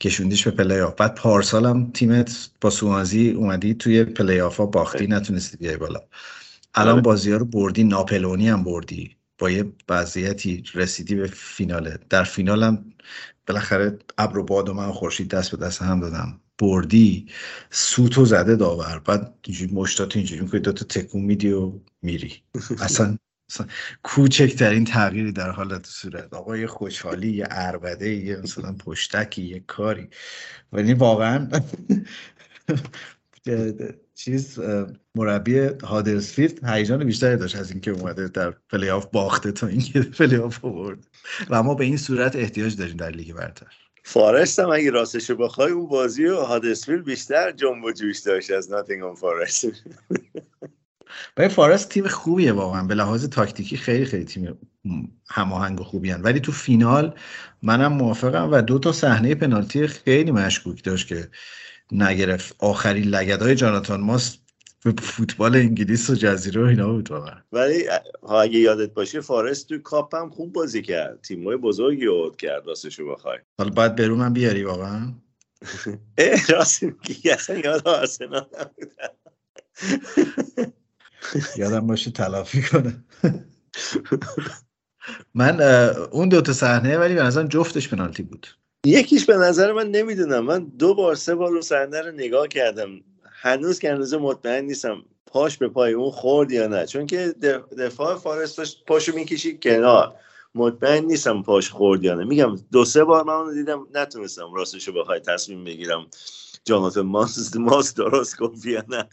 کشوندیش به پلی آف بعد پارسال هم تیمت با سوانزی اومدی توی پلی آف ها باختی نتونستی بیای بالا. الان آره. بازی ها رو بردی ناپلئونی هم بردی. با یه وضعیتی رسیدی به فیناله. در فینال هم بالاخره ابر و باد و مه خورشید دست به دست هم دادن. بردی سوتو زده داور. بعد اینجوری مشتات اینجوری می‌کنی دوتا تکون میدی و میری. اصلا کوچکترین تغییری در حالت صورت. آقا یه خوشحالی یه عربده یه مثلا پشتکی یه کاری. ولی واقعا چیز مربی هادرسفیلد هیجان بیشتری داشت از اینکه اومده در پلی آف باخته تا اینکه پلی آف آورد. و ما به این صورت احتیاج داریم در لیگ برتر. فارست هم اگه راستش رو بخوای اون بازی و هادسفیل بیشتر جنب و جوش داشت از ناتینگهام فارست. و فارست تیم خوبیه واقعا. به لحاظ تاکتیکی خیلی خیلی تیم هماهنگ و خوبی هن. ولی تو فینال منم موافقم و دو تا صحنه پنالتی خیلی مشکوک داشت که نگرفت. آخرین لگدهای جاناتان ماس به فوتبال انگلیس و جزیره و اینا بود واقعا. ولی ها اگه یادت باشه فارست تو کاپ هم خوب بازی کرد. تیمای بزرگی اوت کرد راستش رو بخوای. حالا باید برو من بیاری واقعا؟ راست میگی. اصلا یاد آرسنال. یادم باشه تلافی کنه. من اون دو تا صحنه ولی به نظرم جفتش پنالتی بود. یکیش به نظر من نمی‌دونم. من دو بار سه بار اون صحنه رو نگاه کردم. هنوز که اندازه مطمئن نیستم پاش به پای اون خورد یا نه. چون که دفاع فارست داشت پاشو می‌کشید کنار. مطمئن نیستم پاش خورد یا نه. میگم دو سه بار من اونو دیدم نتونستم راستشو بخوای تصمیم بگیرم جاناتان ماس ماس درست گفت یا نه.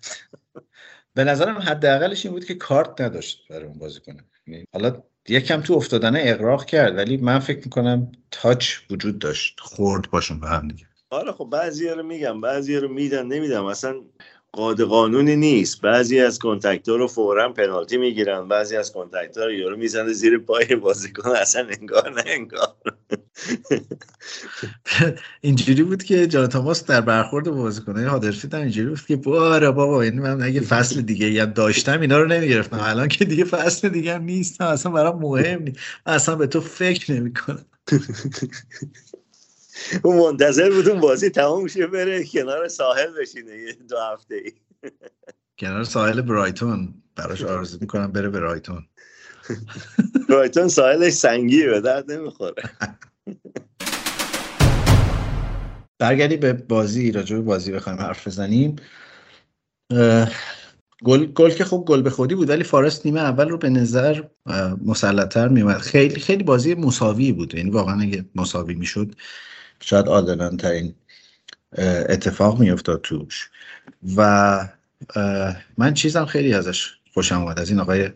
به نظرم حداقلش این بود که کارت نداشت برای اون بازی کنه یعنی حالا یکم تو افتادنه اقراق کرد ولی من فکر می‌کنم تاچ وجود داشت. خورد باشون به هم دیگه. آره خب بعضی رو میگم بعضی رو میدن نمیدم اصلا قاد قانونی نیست. بعضی از کنتکت رو فورا پنالتی می‌گیرن. بعضی از کنتکت رو یارو می‌زنه زیر پای بازیکن. اصلا انگار نه انگار. اینجوری بود که جان تاماس در برخورد بازیکنای هادرفیلد اینجوری بود که باره بابا این من اگه فصل دیگه یا داشتم اینا رو نمی‌گرفتم. الان که دیگه فصل دیگه هم نیستم اصلا برام مهم نیست. اصلا به تو فکر نمی‌کنم. اون منتظر بود اون بازی تمام شه بره کنار ساحل بشینه یه دو هفته ای. کنار ساحل برایتون. براش آرزو می‌کنم بره برایتون برایتون ساحلش سنگیه به درد نمی‌خوره. برگردی به بازی راجع به بازی بخوایم حرف بزنیم. گل گل که خب گل به خودی بود ولی فارست نیمه اول رو به نظر مسلطتر میومد خیلی خیلی بازی مساوی بود. یعنی واقعا اگه مساوی می‌شد شاید عادلانه ترین اتفاق میافتاد توش. و من چیزم خیلی ازش خوشم اومد از این آقای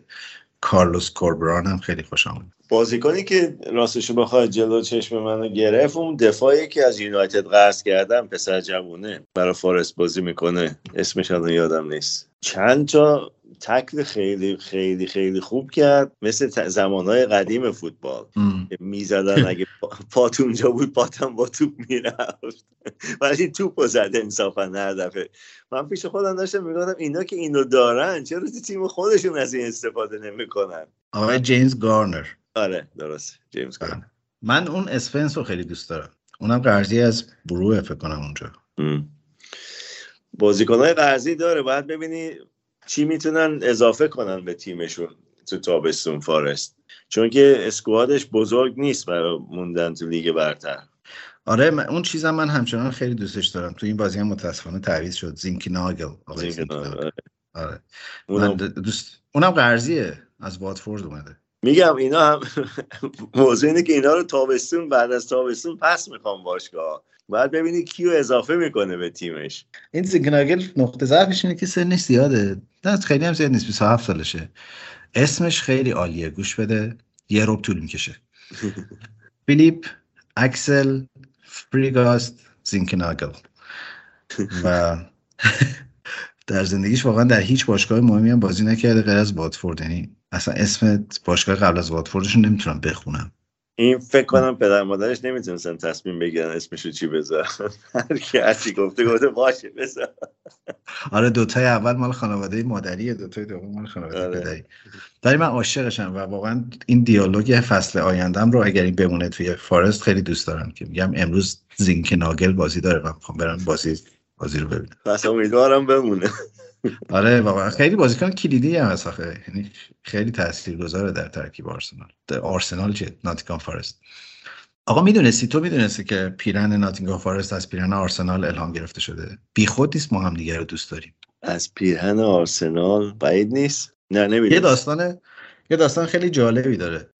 کارلوس کوربران هم خیلی خوشم اومد بازیکنی که راستشو بخواد جلو چشم منو گرفت اون دفاعی که از یونایتد قرض کردم پسر جوونه برای فارست بازی می‌کنه. اسمش الان یادم نیست. چند تا تکل خیلی خیلی خیلی خوب کرد. مثل زمانهای قدیم فوتبال. می‌زدن اگه پات اونجا بود پاتم با توپ می‌رفت. ولی توپ زد انصافا هر دفعه. من پیش خودم داشتم می‌گفتم اینا که اینو دارن چرا تو تیم خودشون از این استفاده نمی‌کنن؟ آقای جیمز گارنر. آره درست جیمز گارنر. من اون اسفنس رو خیلی دوست دارم. اونم قرضی از بروه فکر کنم اونجا. بازیکنهای قرضی داره. باید ببینی چی می‌تونن اضافه کنن به تیمشون تو تابستون فارست؟ چون که اسکوادش بزرگ نیست برای موندن تو لیگ برتر. آره اون چیزم من همچنان خیلی دوستش دارم. تو این بازی هم متاسفانه تعویض شد. زینکی ناگل آره. آره. اونم... دوست... اونم قرضیه. از واتفورد اومده. میگم اینا هم موضوع اینه که اینا رو تابستون بعد از تابستون پس می‌خوام باشگاه باید ببینی کیو اضافه می‌کنه به تیمش. این زیگناگل نقطه ضعفش اینه که سنش زیاده. نه خیلی هم زیاد نیست 27 سالشه. اسمش خیلی عالیه. گوش بده. یه روب طول می‌کشه. فیلیپ اکسل فریگاست زینکناگل. و در زندگیش واقعا در هیچ باشگاه مهمی هم بازی نکرده غیر از واتفورد. یعنی اصلا اسم باشگاه قبل از واتفوردشون نمی‌تونم بخونم. این فکر کنم پدر مادرش نمی‌تونستن تصمیم بگیرن اسمشو چی بذارن. هر کی هرچی گفته گفته باشه بذار. آره دوتای اول مال خانواده مادریه دوتای دوم مال خانواده آره. پدری. ولی من عاشقشم و واقعا این دیالوگ فصل آیندهم رو اگر این بمونه توی فارست خیلی دوست دارم که میگم امروز زینک ناگل بازی داره و می‌خوام برم بازی بازی رو ببینم. پس امیدوارم بمونه. آره واقعا. خیلی بازیکن کلیدی هم هست آخه. یعنی خیلی تاثیرگذاره در ترکیب آرسنال. آرسنال چه ناتینگهام فارست آقا می‌دونستی؟ تو می‌دونستی که پیرن ناتینگهام فارست از پیرن آرسنال الهام گرفته شده. بی خود نیست ما هم دیگه رو دوست داریم. از پیرن آرسنال بعید نیست. نه نمی‌دونم یه داستان یه داستان خیلی جالبی داره.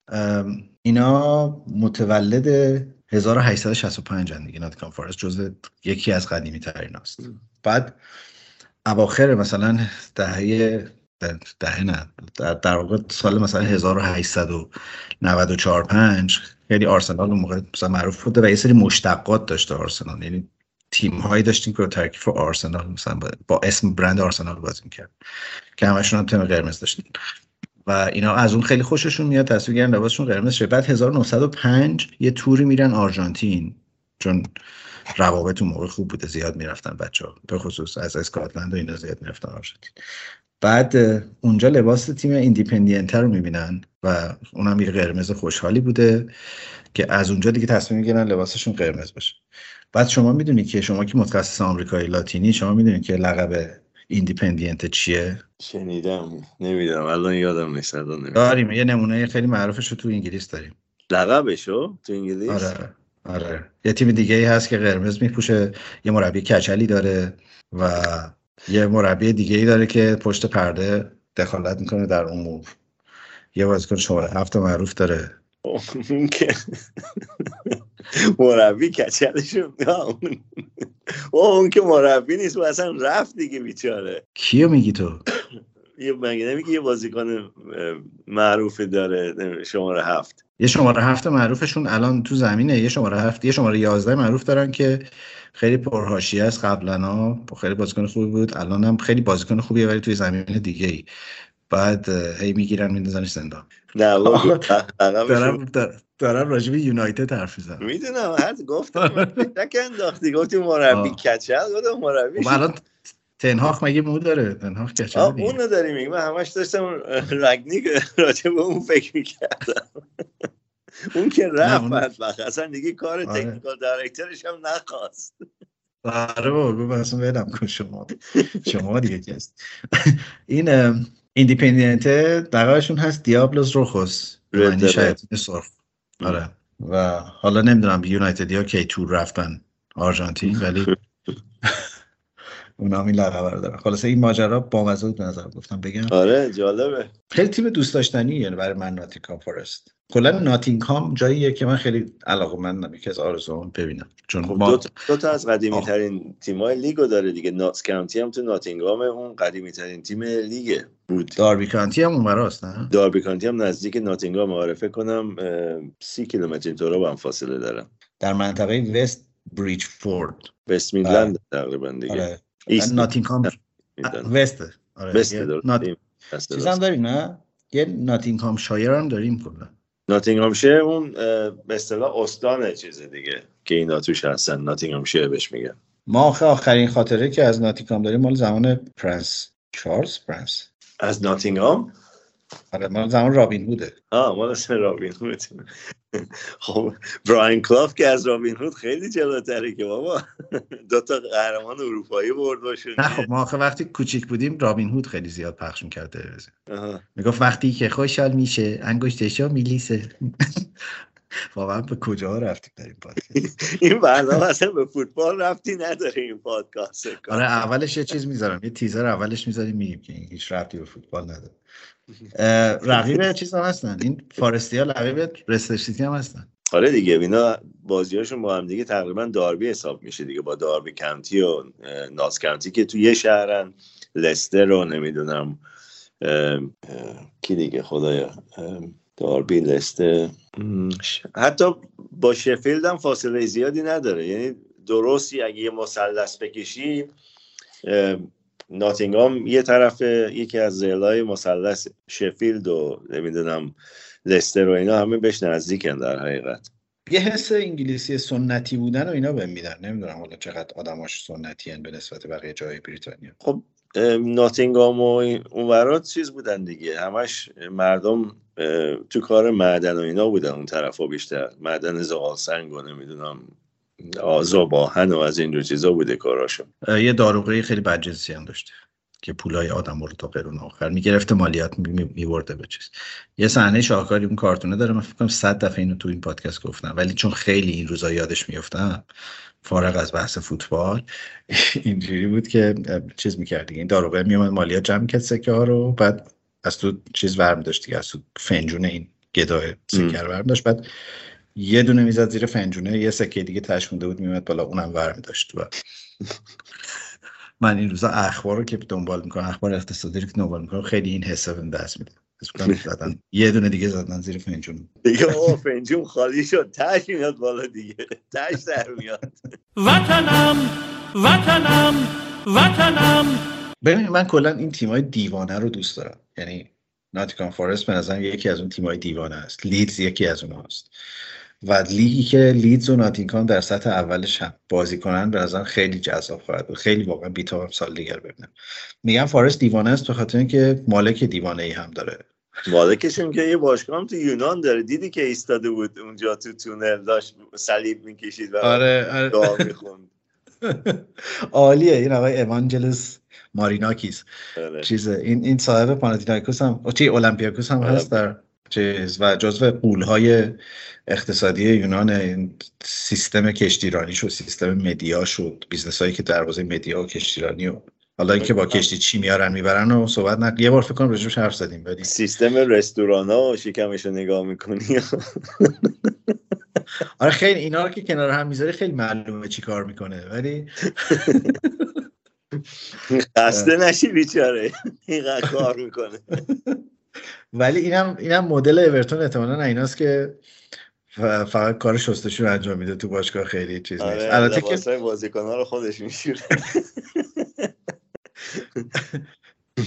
اینا متولد 1865 هن دیگه ناتینگهام فارست جزء یکی از قدیمی ترین هست بعد اواخر مثلا دهه دهه نه در, واقع سال مثلا 1894 5 خیلی آرسنال اون موقع مثلا معروف بوده و یه سری مشتقات داشته آرسنال. یعنی تیم هایی داشتیم که ترکیب آرسنال مثلا با اسم برند آرسنال بازی می‌کرد که همشون هم تم قرمز داشتن. و اینا از اون خیلی خوششون میاد تصویر گرم لباسشون قرمز شد بعد 1905 یه توری میرن آرژانتین. چون روابط اون موقع خوب بوده زیاد می‌رفتن بچه ها به خصوص از اسکاتلند و اینا زیاد می‌رفتن آرژانتین بعد اونجا لباس تیم ایندیپندینته رو می‌بینن و اونم یه قرمز خوشحالی بوده که از اونجا دیگه تصمیم می‌گیرن لباسشون قرمز باشه. بعد شما می‌دونید که شما که متخصص آمریکای لاتینی شما می‌دونید که لقب ایندیپندینت چیه؟ شنیدم نمی‌دونم. الان یادم نیست داریم. یه نمونه خیلی معروفش رو تو انگلیس داریم. لقبشو تو انگلیس؟ آره. آره. یه تیم دیگه ای هست که قرمز میپوشه یه مربی کچلی داره و یه مربی دیگه ای داره که پشت پرده دخالت می‌کنه در امور یه بازیکن شماره هفت معروف داره. اون که مربی کچلشون اون که مربی نیست و اصلا رفت دیگه بیچاره. کیو میگی تو؟ یه مگه نمیگه یه بازیکن اه، معروفی داره شماره هفت. یه شماره هفت معروفشون الان تو زمینه. یه شماره هفت یه شماره یازده معروف دارن که خیلی پرهاشی است قبلا. ها خیلی بازیکن خوبی بود. الان هم خیلی بازیکن خوبیه ولی توی زمین دیگه ای بعد هی می‌گیرن میندازنش زندان. نه دارم دارم راجع به یونایتد حرف می‌زنم می‌دونم حد گفتم تک انداختی گفتی مربی. کچل گفتم مربی خب الان تنهاخ مگه مو داره؟ تنهاخ کچل آه دیگه اونو داری میگی من همش داشتم رگنیک راجع به اون فکر می‌کردم. اون که رفت اون- بدبخت اصلا دیگه کار آره. تکنیکال دایرکتورش هم نخواست. آره بابا گفت اصلا ولم کن شما شما دیگه هست؟ این ام، ایندیپندینت دقیقشون هست Diablos Rojos یعنی. شیاطین سرخ. آره. و حالا نمی‌دونم یونایتدی ها کی تور رفتن آرژانتین ولی اونا هم این لقب رو دارن خلاصه این ماجرا بامزه بود به نظرم گفتم. بگم آره جالبه. خیلی تیم دوست داشتنی یعنی برای من ناتینگهام فارست کلا ناتینگهام جاییه که من خیلی علاقه‌مندم یکی از آرزوام ببینم. چون خب ما دو, تا- دو تا از قدیمی ترین تیمای لیگو داره دیگه. ناتس کانتی هم تو ناتینگهام اون قدیمی ترین تیم لیگه بود. داربی کانتی هم اونوراست نه؟ داربی کانتی هم نزدیک ناتینگهام من فکر کنم سی کیلومتر اینطورا با هم فاصله دارم در منطقه وست بریج فورد وست میدلند تقریبا دیگه. آره. ناتینگهام. وست آره چیز. هم داریم نه? یه ناتینگهام شایر هم داریم کلا. ناتینگهامشیر اون به اصطلاح استان چیز دیگه که اینا توش هستن. ناتینگهامشیر بهش میگن. ما آخه آخرین خاطره که از ناتینگهام داریم مال زمان پرنس. چارلز پرنس. از ناتینگهام آره مال زمان رابین هوده. آه مال اسم رابین هود خب براین کلاف که از رابین هود خیلی جلوتره که بابا. دو تا قهرمان اروپایی برد باشون. نه خب ما آخه وقتی کوچیک بودیم رابین هود خیلی زیاد پخش می‌کرد تلویزیون. آها. می‌گفت وقتی که خوشحال میشه انگشتشو میلیسه. واقعا به کجا رفتیم در این پادکست؟ این برنامه اصلا به فوتبال رفتی نداره این پادکست آره اولش یه چیز می‌ذارم یه تیزر اولش می‌ذاریم میگیم که هیچ ربطی به فوتبال نداره. رقیب چیز هم هستن. این فارستی ها رقیب رستر سیتی هم هستن. آره دیگه اینا بازیاشون با هم دیگه تقریبا داربی حساب میشه دیگه با داربی کانتی و ناس کانتی که تو یه شهرن لستر رو نمی‌دونم کی دیگه خدایا داربی لستر. حتی با شفیلد هم فاصله زیادی نداره. یعنی درستی اگه یه مثلث بکشی ناتینگام یه طرف یکی از زیلای مثلث شفیلد و نمی‌دونم لستر و اینا همه بهش نزدیکن در حقیقت. یه حس انگلیسی سنتی بودن و اینا بهم میدن. نمی‌دونم حالا چقدر آدماش سنتی هن به نسبت بقیه جای بریتانیا. خب ناتینگام و اونورا چیز بودن دیگه. همش مردم تو کار معدن و اینا بودن اون طرف بیشتر. معدن زغال سنگ و نمی‌دونم آزا باهن و از اینجور چیزا بوده کاراشون. یه داروغه خیلی بدجنسی هم داشته. که پولای آدم رو تا قرون آخر می‌گرفته مالیات میورده به چیز. یه صحنه شاهکاری اون کارتونه داره من فکر کنم 100 دفعه اینو تو این پادکست گفتم. ولی چون خیلی این روزا یادش میفتم فارغ از بحث فوتبال اینجوری بود که چیز می‌کرد دیگه این داروغه میومد مالیات جمع کرد سکه ها رو بعد از تو چیز ورم داشت دیگه از تو فنجون این گداه سکه رو ورم داشت. بعد یه دونه می‌زد زیر فنجونه یه سکه دیگه تش مونده بود میومد بالا اونم ورم داشت و من این روزا اخبار رو که دنبال می‌کنم اخبار اقتصادی رو که دنبال می‌کنم خیلی این حساب دست میده زدن. یه دونه دیگه زدن زیر فنجون. دیگه او فنجون خالی شد. تش میاد بالا دیگه. تش در میاد. وطنم وطنم وطنم. ببین من کلا این تیمای دیوانه رو دوست دارم. یعنی ناتیکان فارست به نظرم یکی از اون تیمای دیوانه است. لیدز یکی از اونها است و لیگی که لیدز و ناتینگهام در سطح اولش هم بازی کنن به نظرم خیلی جذاب خواهد بود. خیلی واقعا بی‌تابم سال دیگر ببینم میگم فارست دیوانه است به خاطر اینکه مالک دیوانه ای هم داره. مالکشون که یه باشگاه هم تو یونان داره. دیدی که ایستاده بود اونجا تو تونل داشت صلیب می‌کشید و آره, دعا می‌خوند. عالیه. این آقای اوانجلوس ماریناکیس آره. چیز این این صاحب پاناتینایکوس هم چی اولمپیاکوس هم هست در چیز و جزو غولهای اقتصادی یونان این سیستم کشتیرانی شد سیستم media شد business هایی که در حوزه media و کشتیرانی و حالا اینکه با کشتی چی میارن می‌برن و صحبت نکن. یه بار فکر کنم راجبش حرف زدیم ولی سیستم رستوران ها و شکمش رو نگاه می‌کنی. آره خیلی اینا رو که کنار هم می‌ذاری خیلی معلومه چی کار می‌کنه ولی خسته نشی بیچاره. اینقدر کار می‌کنه. ولی اینم اینم مدل اورتون احتمالاً ایناست که فقط کار شستشو انجام میده تو باشگاه خیلی چیز نیست. آره البته که بازیکن‌ها رو خودش میشوره.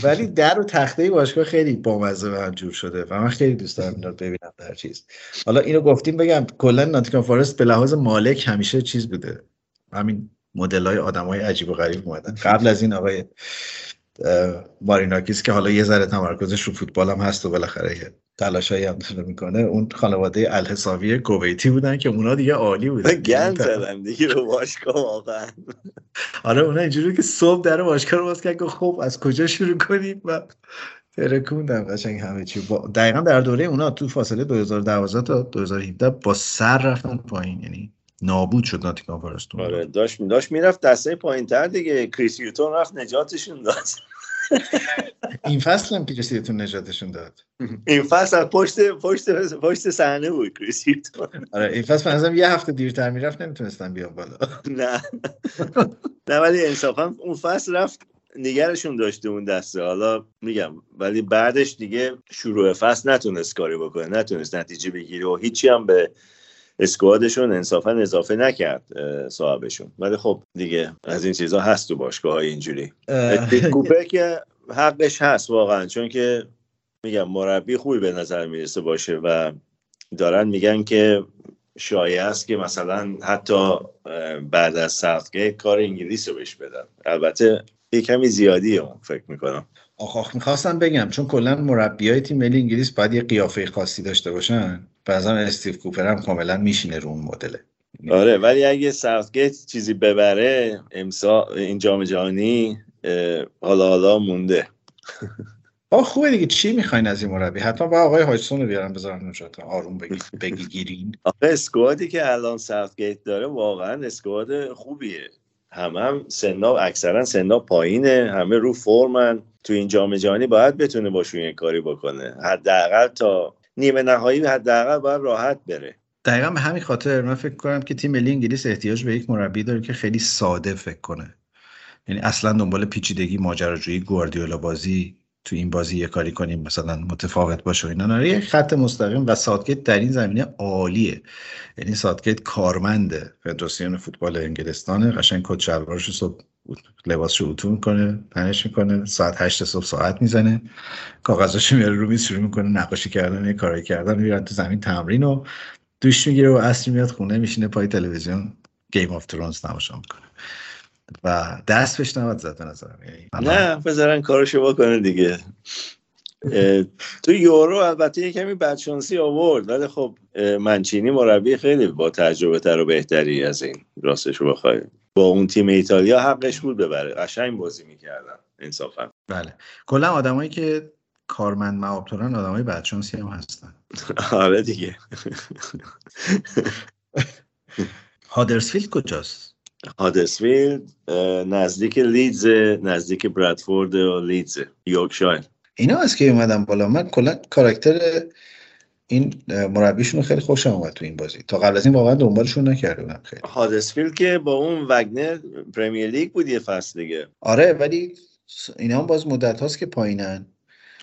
ولی در و تخته باشگاه خیلی بامزه و جور شده و من خیلی دوست دارم اینا رو ببینم در چیز. حالا اینو گفتیم بگم کلا ناتیکان فارست به لحاظ مالک همیشه چیز بوده. همین مدل های آدم های عجیب و غریب اومدن. قبل از این آقای ماریناکیس که حالا یه ذره تمرکزش رو فوتبال هم هست و بالاخره تلاشایی هم داره می‌کنه. اون خانواده الحسابی کویتی بودن که اونا دیگه عالی بودن. گند زدم دیگه به باشگاه واقعا. آره اونا اینجوری که صبح در باشگاه رو باز کرد گفت خب از کجا شروع کنیم؟ و ترکوندم قشنگ همه چی. با... دقیقا در دوره اونا تو فاصله 2012 تا 2017 با سر رفتن پایین. یعنی نابود شد ناتیکان فارست اون آره داشت داشت می‌رفت دسته پایین تر دیگه. کریس یوتون رفت نجاتشون داد. این فصل هم کریستیتون نجاتشون داد. این فصل پشت پشت پشت صحنه بود کریس یوتون آره این فصل بنظرم یه هفته دیرتر می‌رفت نمی‌تونستن بیان بالا. نه. نه ولی انصافا اون فصل رفت نگرشون داشته اون دسته. حالا میگم ولی بعدش دیگه شروع فصل نتونست کاری بکنه نتونست نتیجه بگیره و هیچی هم به اسکوادشون انصافا اضافه نکرد صاحبشون. ولی خب دیگه از این چیزا هست تو باشگاه های اینجوری کوپر که حقش هست واقعا چون که میگم مربی خوبی به نظر می‌رسه باشه و دارن میگن که شایع است که مثلا حتی بعد از ساوتگیت کار انگلیس رو بهش بدن. البته یه کمی زیادیه اون فکر می‌کنم. آخ آخ می‌خواستم بگم چون کلا مربی های تیم ملی انگلیس باید یه قیافه خاصی داشته باشن. نظرم استیو کوپر هم کاملا میشینه رو اون مدله. آره ولی اگه ساوتگیت چیزی ببره امسا این جام جهانی حالا حالا مونده. آه خوبه دیگه. چی می‌خواین از این مربی؟ حتما با آقای هاجسون رو بیارن بذارن اونجا تا آروم بگی بگی گیرین. آخه اسکوادی که الان ساوتگیت داره واقعا اسکواد خوبیه. همه هم سنا اکثرا سنا پایینه. همه رو فرمن. تو این جام جهانی باید بتونه باشون یه کاری بکنه. حداقل تا نیمه نهایی حداقل باید راحت بره. دقیقا به همین خاطر من فکر کنم که تیم ملی انگلیس احتیاج به یک مربی داره که خیلی ساده فکر کنه. یعنی اصلا دنبال پیچیدگی ماجراجویی گواردیولا بازی تو این بازی یه کاری کنیم مثلا متفاوت باشه اینا. نه یک خط مستقیم و ساتگیت در این زمینه عالیه. یعنی ساتگیت کارمنده فدراسیون فوتبال انگلستانه. قشنگ کت شلوارش صبح لباسشو اتو می‌کنه تنش می‌کنه ساعت هشت صبح ساعت می‌زنه. کاغذاشو میاره رو میز شروع می‌کنه نقاشی کردن یه کردن میرن تو زمین تمرین و دوش می‌گیره و اصری میاد خونه میشینه پای تلویزیون. گیم آف ترونز تماشا می‌کنه. و دست بهش نباید زد نظرم. یعنی نه بذارن کارشو بکنه دیگه. تو یورو البته یه کمی بدشانسی آورد ولی خب منچینی مربی خیلی با تجربه تر و بهتری از این راستش رو بخوای. با اون تیم ایتالیا حقش بود ببره. قشنگ بازی می‌کردن انصافا. بله. کلا آدمایی که کارمند معابتورن آدمای بدشانسی هم هستن. آره دیگه. هادرسفیلد کجاست؟ هادسفیلد اه، نزدیک لیدز نزدیک برادفورد و لیدز یورکشایر. اینا از که اومدن بالا؟ من کلا کاراکتر این مربیشون خیلی خوشم اومد تو این بازی. تا قبل از این واقعا دنبالشون نکرده بودم خیلی. هادسفیلد که با اون وگنر پریمیر لیگ بود یه فصل دیگه. آره ولی اینا هم باز مدت هاست که پایینن.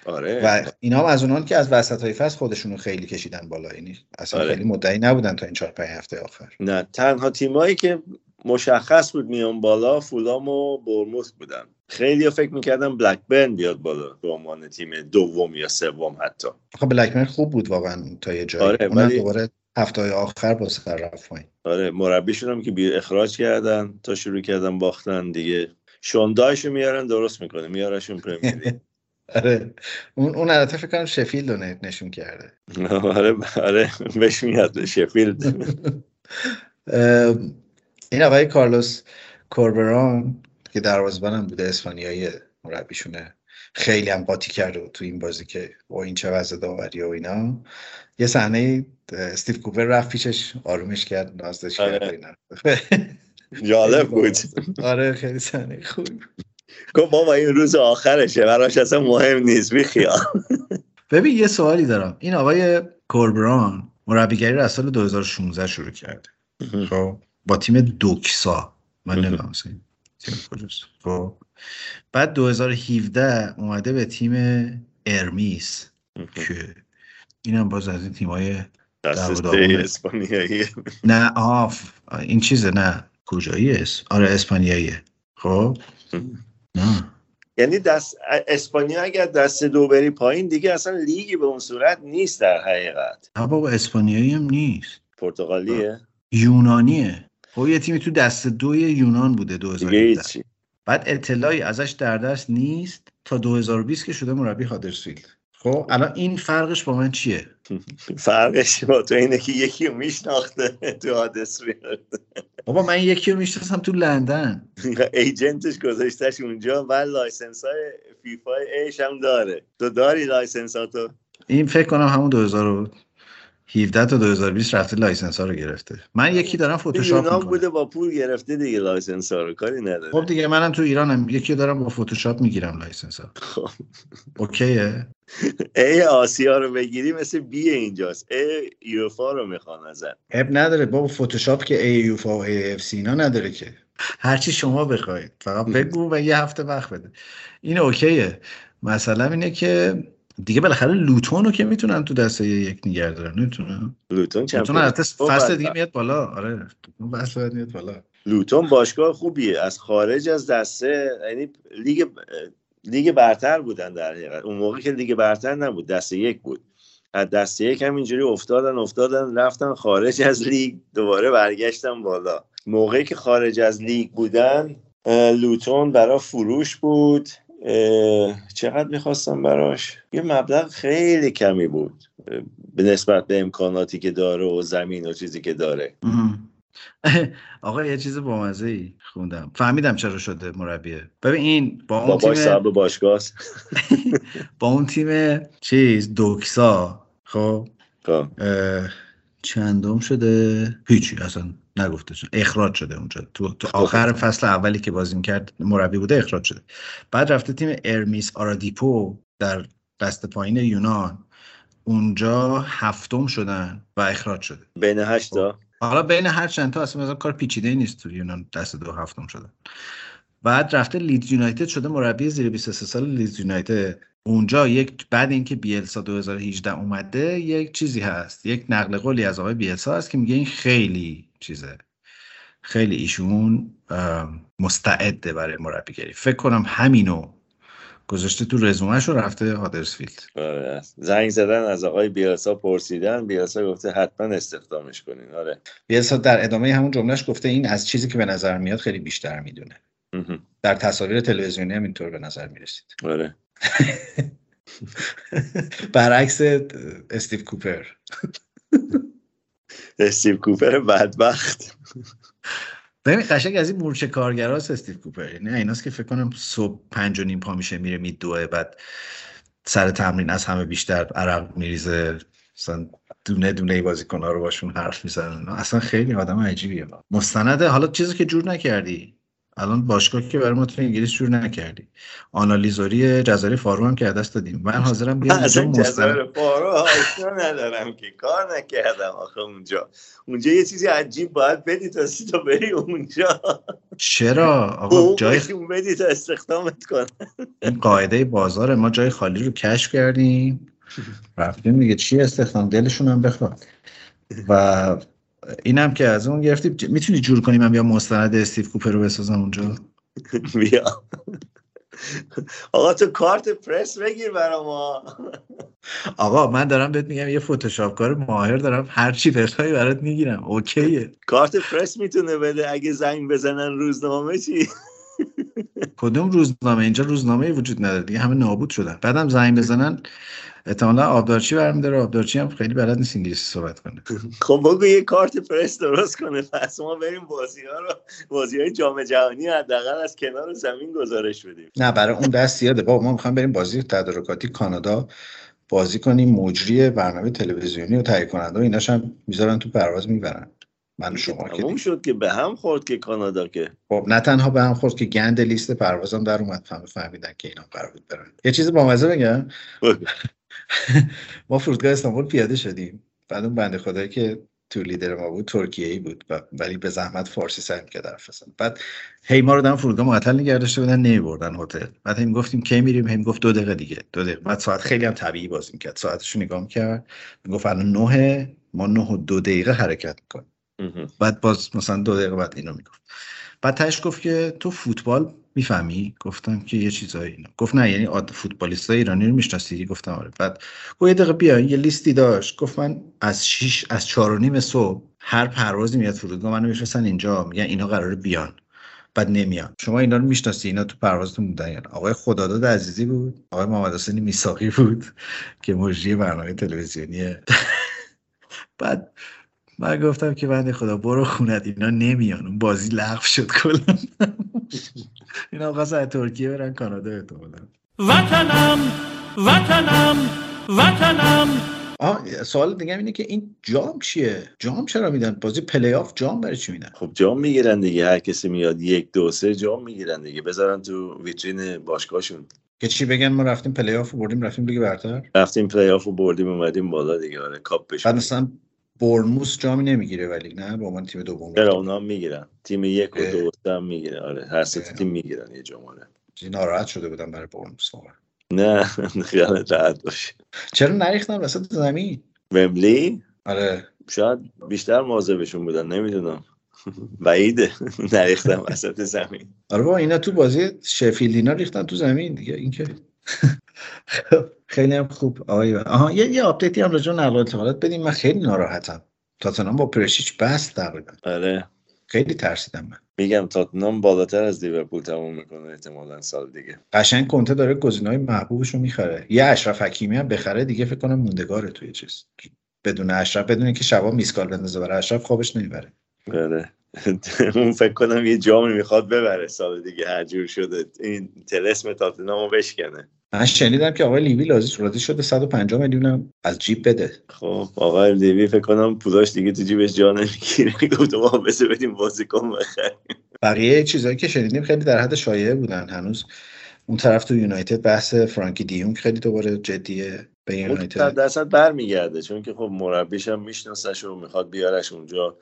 آره. و اینا هم از اونان که از وسط های فصل خودشون رو خیلی کشیدن بالا. یعنی اصلا آره. خیلی مدعی نبودن تا این چهار پنج هفته آخر. نه تنها تیمایی که مشخص بود میان بالا فولام و برموث بودن. خیلی فکر می‌کردن بلکبرن بیاد بالا به عنوان تیم دوم یا سوم حتی. خب بلکمن خوب بود واقعا تا یه جایی. آره، ولی- دوباره هفته های آخر با سر رفت آره مربیشون هم که بی اخراج کردن تا شروع کردن باختن دیگه. شوندایشو میارن درست می‌کنه. میارشون پرمیر لیگ. آره. اون اون البته فکر کنم شفیلد رو نشون کرده. آره آره. بهش میاد شفیلد. این آقای کارلوس کوربران که دروازه‌بانم بوده اسپانیایی مربیشونه. خیلی هم قاطی کرده تو این بازی که با این چه وضع داوری و اینا. یه صحنه استیو کوپر رفت پیشش آرومش کرد نازش کرد و آره. اینا. جالب بود. آره خیلی صحنه بود. گفت بابا این روز آخرشه براش اصلا مهم نیست بی خیال. ببین یه سوالی دارم. این آقای کوربران مربیگری رو از سال 2016 شروع کرده. خب با تیم دوکسا. من نمی‌دونم خب. بعد 2017 اومده به تیم ارمیس که اینم باز از این تیمای. اسپانیایی نه آف این چیزه نه. کجایی است آره اسپانیاییه. خب. نه. یعنی دست اسپانیا اگر دست دو بری پایین دیگه اصلا لیگی به اون صورت نیست در حقیقت. نه بابا اسپانیایی هم نیست. پرتغالیه. یونانیه. خب یه تیمی تو دست دوی یونان بوده دیگه 2017 هیچی. بعد اطلاعی ازش در دست نیست تا 2020 که شده مربی هادرسفیلد. خب الان این فرقش با من چیه؟ فرقش با تو اینه که یکی رو میشناخته تو هادسفیلد بابا من یکی رو می‌شناسم تو لندن. agent ش گذاشتش اونجا و license های فیفا ایش هم داره. تو داری license ها تو این فکر کنم همون 2017 تا 2020 رفته license ها رو گرفته. من یکی دارم فتوشاپ می‌کنم. بوده با پول گرفته دیگه license ها رو کاری نداره. خب دیگه منم تو ایرانم. یکی دارم با فتوشاپ می‌گیرم license ها خب. اوکیه؟ ای آسیا رو بگیری مثل بی اینجاست. ای یوفا رو می‌خوان ازن اب نداره بابا فتوشاپ که ای یوفا و ای اف سی نداره که. هرچی شما بخواید. فقط بگو و یه هفته وقت بده. این اوکیه. مثلا اینه که دیگه بالاخره لوتون رو که می‌تونن تو دسته یک نگه دارن نمی‌تونن لوتون چمپیون خب، فصل دیگه میاد بالا. آره. فصل میاد بالا. لوتون باشگاه خوبیه. از خارج از دسته یعنی لیگ لیگ برتر بودن در حقیقت. اون موقع که لیگ برتر نبود دسته یک بود. از دسته یک هم اینجوری افتادن افتادن رفتن خارج از لیگ دوباره برگشتن بالا. موقعی که خارج از لیگ بودن لوتون برا فروش بود. چقدر می‌خواستن براش؟ یه مبلغ خیلی کمی بود به نسبت به امکاناتی که داره و زمین و چیزی که داره. آقا یه چیز بامزه ای خوندم. فهمیدم چرا شده مربیه. ببین این با اون باباش تیم باشگاه با اون تیم چیز دوکسا. خب؟ خب. چندم شده؟ هیچی اصلا نگفته شد. اخراج شده اونجا. تو, تو آخر فصل اولی که بازی کرد مربی بوده اخراج شده. بعد رفته تیم ارمیس آرادیپو در دست پایین یونان. اونجا هفتم شدن و اخراج شده. بین هشتا حالا بین هر چند تا اصلا کار پیچیده نیست تو یونان دست دو هفتم شدن. بعد رفته لیدز یونایتد شده مربی زیر 23 سال لیدز یونایتد. اونجا یک بعد اینکه بیلسا 2018 اومده یک چیزی هست. یک نقل قولی از آقای بیلسا هست که میگه این خیلی چیزه. خیلی ایشون مستعده برای مربیگری. فکر کنم همینو گذاشته تو رزومهش رو رفته هادرسفیلد. آره. زنگ زدن از آقای بیلسا پرسیدن. بیلسا گفته حتما استخدامش کنین. آره. بیلسا در ادامه همون جملهش گفته این از چیزی که به نظر میاد خیلی بیشتر می‌دونه. در تصاویر تلویزیونی هم اینطور به نظر می‌رسید. آره. برعکس استیو کوپر. استیو کوپر بدبخت. ببین قشنگ از این مورچه کارگراست استیو کوپر. یعنی ایناست که فکر کنم صبح پنج و نیم پا میشه میره میدوه بعد سر تمرین از همه بیشتر عرق میریزه. مثلا دونه دونه ای بازیکن ها رو باشون حرف می‌زنن. اصلا خیلی آدم عجیبیه. مستنده. حالا چیزی که جور نکردی. الان باشگاه که برای ما تو انگلیس جور نکردی. آنالیزوری جزایر فارو هم که دست دادیم. من حاضرم بیام اونجا جزایر فارو ندارم که کار نکردم آخه اونجا. اونجا یه چیزی عجیب باید بدی تا سی تا بری اونجا. چرا؟ آقا جای بدی تا استخدامت کنن این قاعده بازار ما جای خالی رو کشف کردیم. رفتیم دیگه. چی استخدام؟ دلشون هم بخواد. و اینم که از اون گرفتیم ج- می‌تونی جور کنیم من بیا مستند استیو کوپر رو بسازم اونجا؟ بیا. آقا تو کارت پرس بگیر برا ما. آقا من دارم بهت میگم یه فتوشاپ کار ماهر دارم هر چی بخوای برات می‌گیرم اوکیه. کارت پرس می‌تونه بده اگه زنگ بزنن روزنامه چی؟ کدوم روزنامه؟ اینجا روزنامه وجود نداره دیگه همه نابود شدن. بعدم زنگ بزنن احتمالا آبدارچی برمیداره. آبدارچی هم خیلی بلد نیست انگلیسی صحبت کنه. خب بگو یه کارت پرس درست کنه. پس ما بریم بازی ها رو. بازی های جام جهانی حداقل از کنار زمین گزارش بدیم. نه برای اون دست زیاده. بابا ما می‌خوایم بریم بازی تدارکاتی کانادا بازی کنیم. مجری برنامه تلویزیونی و تهیه کننده و ایناش هم می‌ذارن تو پرواز می‌برن. من شما که. شد که به هم خورد که کانادا که. خب نه تنها به هم خورد که گند لیست پروازم در اومد. فهم فهمیدن که اینا قرار بود برن. یه چیز بامزه بگم. ما فرودگاه استانبول پیاده شدیم. بعد اون بنده خدایی که تو لیدر ما بود ترکیه ای بود ولی به زحمت فارسی سعی که حرف بزنه. بعد هی ما رو دارن فرودگاه معطل نگه داشته بودن نمیبردن هتل. بعد هم گفتیم کی میریم؟ هم گفت دو دقیقه دیگه. دو دقیقه. بعد ساعت خیلی هم طبیعی بازی می‌کرد. ساعتش رو نگاه می‌کرد. می‌گفت الان نه ما نه و دو دقیقه حرکت می‌کنیم. بعد باز مثلا دو دقیقه بعد اینو می‌گفت. بعد تهش گفت که تو فوتبال می‌فهمی؟ گفتم که یه چیزایی اینا گفت نه یعنی عاد فوتبالیستای ایرانی رو می‌شناسی؟ گفتم آره. بعد گفت یه دقیقه بیا یه لیستی داشت. گفت من از 6 از 4 و نیم صبح هر پروازی میاد فرودگاه منو میفرستن اینجا. میگن اینا قراره بیان. بعد نمیان. شما اینا رو می‌شناسی؟ اینا تو پروازتون بودن یا نه؟ آقای خداداد عزیزی بود. آقای محمد حسین میساقی بود که مجری برنامه تلویزیونی. بعد من گفتم که بنده خدا برو خونت اینا نمیان. اون بازی لغو شد کلا. اینا خواست از ترکیه برن کانادا احتمالاً. وطنم وطنم وطنم. آه سوال دیگه اینه که این جام چیه؟ جام چرا میدن؟ بازی پلی آف جام برای چی میدن؟ خب جام می‌گیرن دیگه. هر کسی میاد یک دو سه جام می‌گیرن دیگه. بذارن تو ویترین باشگاهشون. که چی بگن ما رفتیم پلی آف رو بردیم رفتیم لیگ برتر؟ رفتیم پلی آف رو بردیم اومدیم بالا دیگه. آره کاپ بعد بشیم مثلا بورنموث جامی نمی‌گیره ولی نه؟ به عنوان تیم دوم چرا اونا می‌گیرن. تیم یک و. دو هم می‌گیره آره هر سه. تیم می‌گیرن یه جام آره ناراحت شده بودم برای بورنموث نه خیالت راحت باشه. چرا نریختن وسط زمین؟ ومبلی آره. شاید بیشتر مواظبشون بودن نمی‌دونم. بعیده نریختن وسط زمین. آره بابا اینا تو بازی شفیلد اینا ریختن تو زمین دیگه این که خیلی هم خوب. آقای آها یه یه آپدیتی هم راجع به نقل انتقالات بدیم. من خیلی ناراحتم. تاتنهام با پریشیچ بست تقریبا آره. خیلی ترسیدم من. میگم تاتنام بالاتر از لیورپول تموم می‌کنه احتمالا سال دیگه. قشنگ کنته داره گزینه‌های محبوبش رو می‌خره. یه اشرف حکیمی هم بخره دیگه فکر کنم موندگاره توی چیز. بدون اشرف بدون اینکه شبا missed call بندازه برای اشرف خوابش نمی‌بره. آره. اون فکر کنم یه جامی می‌خواد ببره سال دیگه. هر جور شده. این تلسم تاتنامو بشکنه. من شنیدم که آقای لیوی راضی راضی شده 150 میلیون هم از جیب بده. خب آقای لیوی فکر کنم پولاش دیگه تو جیبش جا نمی‌گیره. گفت ما بسه بدیم بازیکن بخریم. بقیه چیزایی که شنیدیم خیلی در حد شایعه بودن. هنوز اون طرف تو یونایتد بحث فرانکی دیونگ خیلی دوباره جدیه. به یونایتد. درصد برمیگرده چون که خب مربیش هم میشناسش و می‌خواد بیارش اونجا.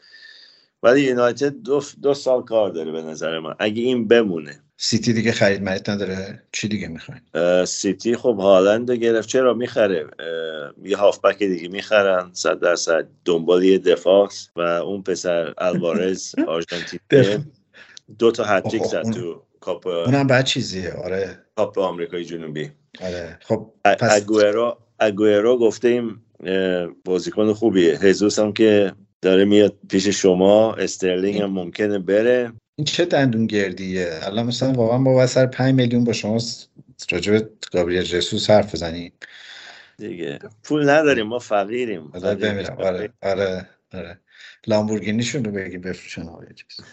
ولی یونایتد دو, دو سال کار داره به نظر من. اگه این بمونه سیتی دیگه خرید مرید نداره. چی دیگه می‌خواین؟ سیتی خب هالند گرفت. چرا؟ می‌خره. یه هافبک دیگه می‌خرن. صد درصد. دنبال یه دفاع و اون پسر الوارز آرژانتینی. دو تا هتریک زد تو کاپ اونم بعد چیزیه. آره. کاپ آمریکای جنوبی. آره. خب پس اگوئرو اگوئرو گفتیم بازیکن خوبیه. هزوس هم که داره میاد پیش شما. استرلینگ هم ممکنه بره. این چه دندون گردیه؟ الان مثلا واقعا با سر 5 میلیون با شما راجع به گابریل جسوس حرف بزنیم. دیگه. پول نداریم ما فقیریم. فقیر بمیرم آره آره. آره. لامبورگینیشون رو بگی بفروشن آقا یه چیز.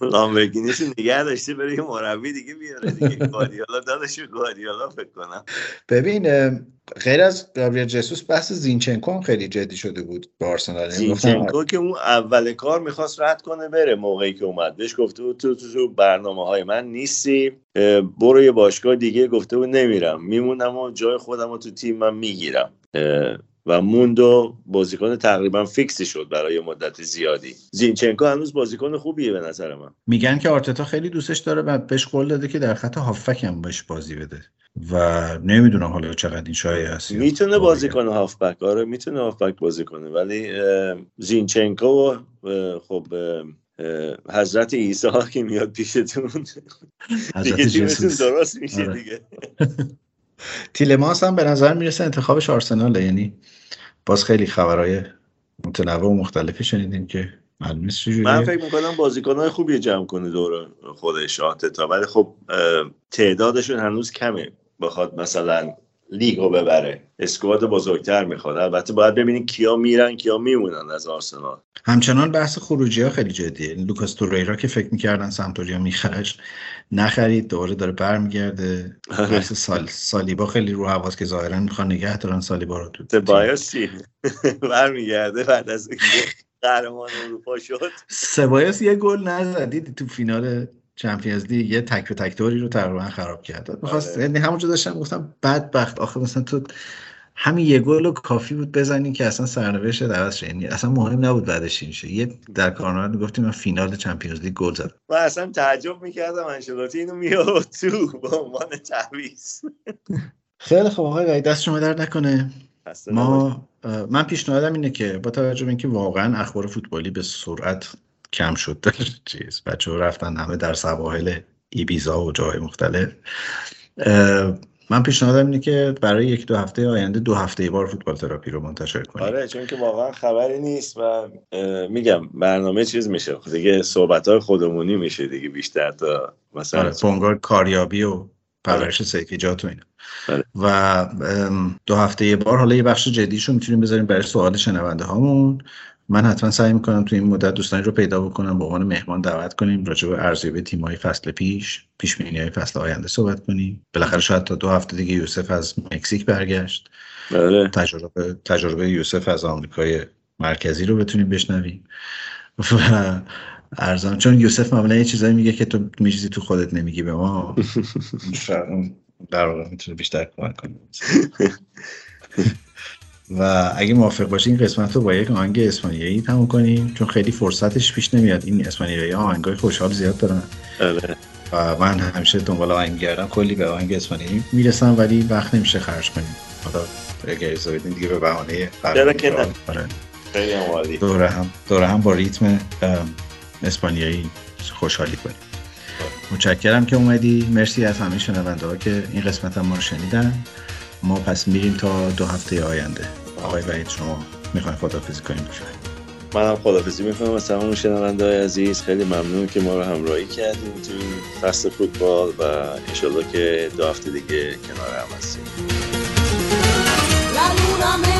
لامبرگینیش نگه داشته بره یه مربی دیگه بیاره دیگه. گواردیولا دادش گواردیولا فکر کنم. ببین غیر از گابریل جسوس بحث زینچنکو هم خیلی جدی شده بود به آرسنال. یعنی زینچنکو که اون اول کار می‌خواست رد کنه بره موقعی که اومد. بهش گفته بود تو تو, تو برنامه های من نیستی. برو یه باشگاه دیگه. گفته بود نمیرم. میمونم و جای خودم رو تو تیم من می‌گیرم. و موندو بازیکن تقریبا فیکسی شد برای مدت زیادی زینچنکو هنوز بازیکن خوبیه به نظر من میگن که آرتتا خیلی دوستش داره و بهش قول داده که در خط هافک هم بهش بازی بده و نمی‌دونم حالا چقدر این شایعه هست یا می‌تونه واقعیه. بازی کنه هافبک آره می‌تونه هافبک بازی کنه ولی زینچنکو خب حضرت عیسی که میاد پیشتون حضرت دیگه. درست میشه آره. دیگه تیلمانس هم به نظر می‌رسه انتخابش آرسناله یعنی باز خیلی خبرهای متنوع و مختلفی شنیدیم که. من فکر می‌کنم بازیکنهای خوبی جمع کنه دور خودش آتتا ولی خب تعدادشون هنوز کمه. بخواد مثلا لیگ رو ببره. اسکواد بزرگتر می‌خواد البته باید ببینید کیا میرن کیا میمونن از آرسنال. همچنان بحث خروجی ها خیلی جدیه. لوکاس توریرا که فکر می‌کردن سمتوریا میخرش نخرید دوباره داره برمیگرده. بحث سال سالیبا خیلی رو حواس که ظاهرا می‌خوان نگه دارن سالیبا رو تو سبایاسی برمیگرده بعد از قهرمان اروپا شد. سبایوس یه گل نزدید تو فینال Champions League یه تک به تک توری رو تقریبا خراب کرد. می‌خواست یعنی همونجا داشتم گفتم بدبخت. آخه مثلا تو همین یه گل کافی بود بزنی که اصلا سرنوشت عوض شه یعنی اصلا مهم نبود بعدش این شه یه در کارنامه گفتیم من فینال Champions League گل زدم. من اصلا تعجب می‌کردم آنچلوتی اینو میاد تو به عنوان تعویض. خیلی خوب. آقای دست شما درد نکنه. ما من پیشنهادم اینه که با توجه به اینکه واقعا اخبار فوتبالی به سرعت کم شد چیز. بچه ها رفتن همه در سواحل ایبیزا و جاهای مختلف. من پیشنهادم اینه که برای یک دو هفته آینده دو هفته ای بار فوتبال تراپی رو منتشر کنیم. آره چون که واقعا خبری نیست و میگم برنامه چیز میشه. دیگه صحبت های خودمونی میشه دیگه بیشتر تا مثلا آره کاریابی و پرورش سیفیجات و اینا. آره. و دو هفته یه بار حالا یه بخش جدیشو می‌تونیم بذاریم برای سوال شنونده هامون. من حتما سعی می‌کنم تو این مدت دوستانی رو پیدا بکنم به عنوان مهمان دعوت کنیم راجع به ارزیابی تیم‌های فصل پیش پیش های فصل آینده صحبت کنیم. بالاخره شاید تا دو هفته دیگه یوسف از مکزیک برگشت. آره تجربه تجربه یوسف از آمریکای مرکزی رو بتونیم بشنویم. و ارزم چون یوسف معمولا یه چیزایی میگه که تو میچیزی تو خودت نمیگی به ما. در واقع می‌تونه بیشتر کمک کنه. و اگه موافق باشی این قسمت رو با یک آهنگ اسپانیایی تموم کنیم چون خیلی فرصتش پیش نمیاد. این اسپانیایی ها آهنگای خوشحال زیاد دارن. آره و من همیشه دنبال آهنگ میگردم کلی به آهنگ اسپانیایی می‌رسم ولی وقت نمیشه خرج کنیم. حالا اگر اجازه بدین دیگه به بهانه چرا که نه؟ آره. خیلی هم عالی. دوره هم دوره هم با ریتم اسپانیایی خوشحالی کنیم. متشکرم که اومدی. مرسی از همه شنونده ها که این قسمت هم ما رو شنیدن. ما پس میریم تا دو هفته آینده. آقای وحید شما می‌خواین خدافزی کنیم؟ بفرمایید. من هم خدافزی می‌کنم. از تمام شنونده های عزیز خیلی ممنون که ما رو همراهی کردیم. تو این فصل فوتبال و انشالله که دو هفته دیگه کنار هم هستیم. La luna me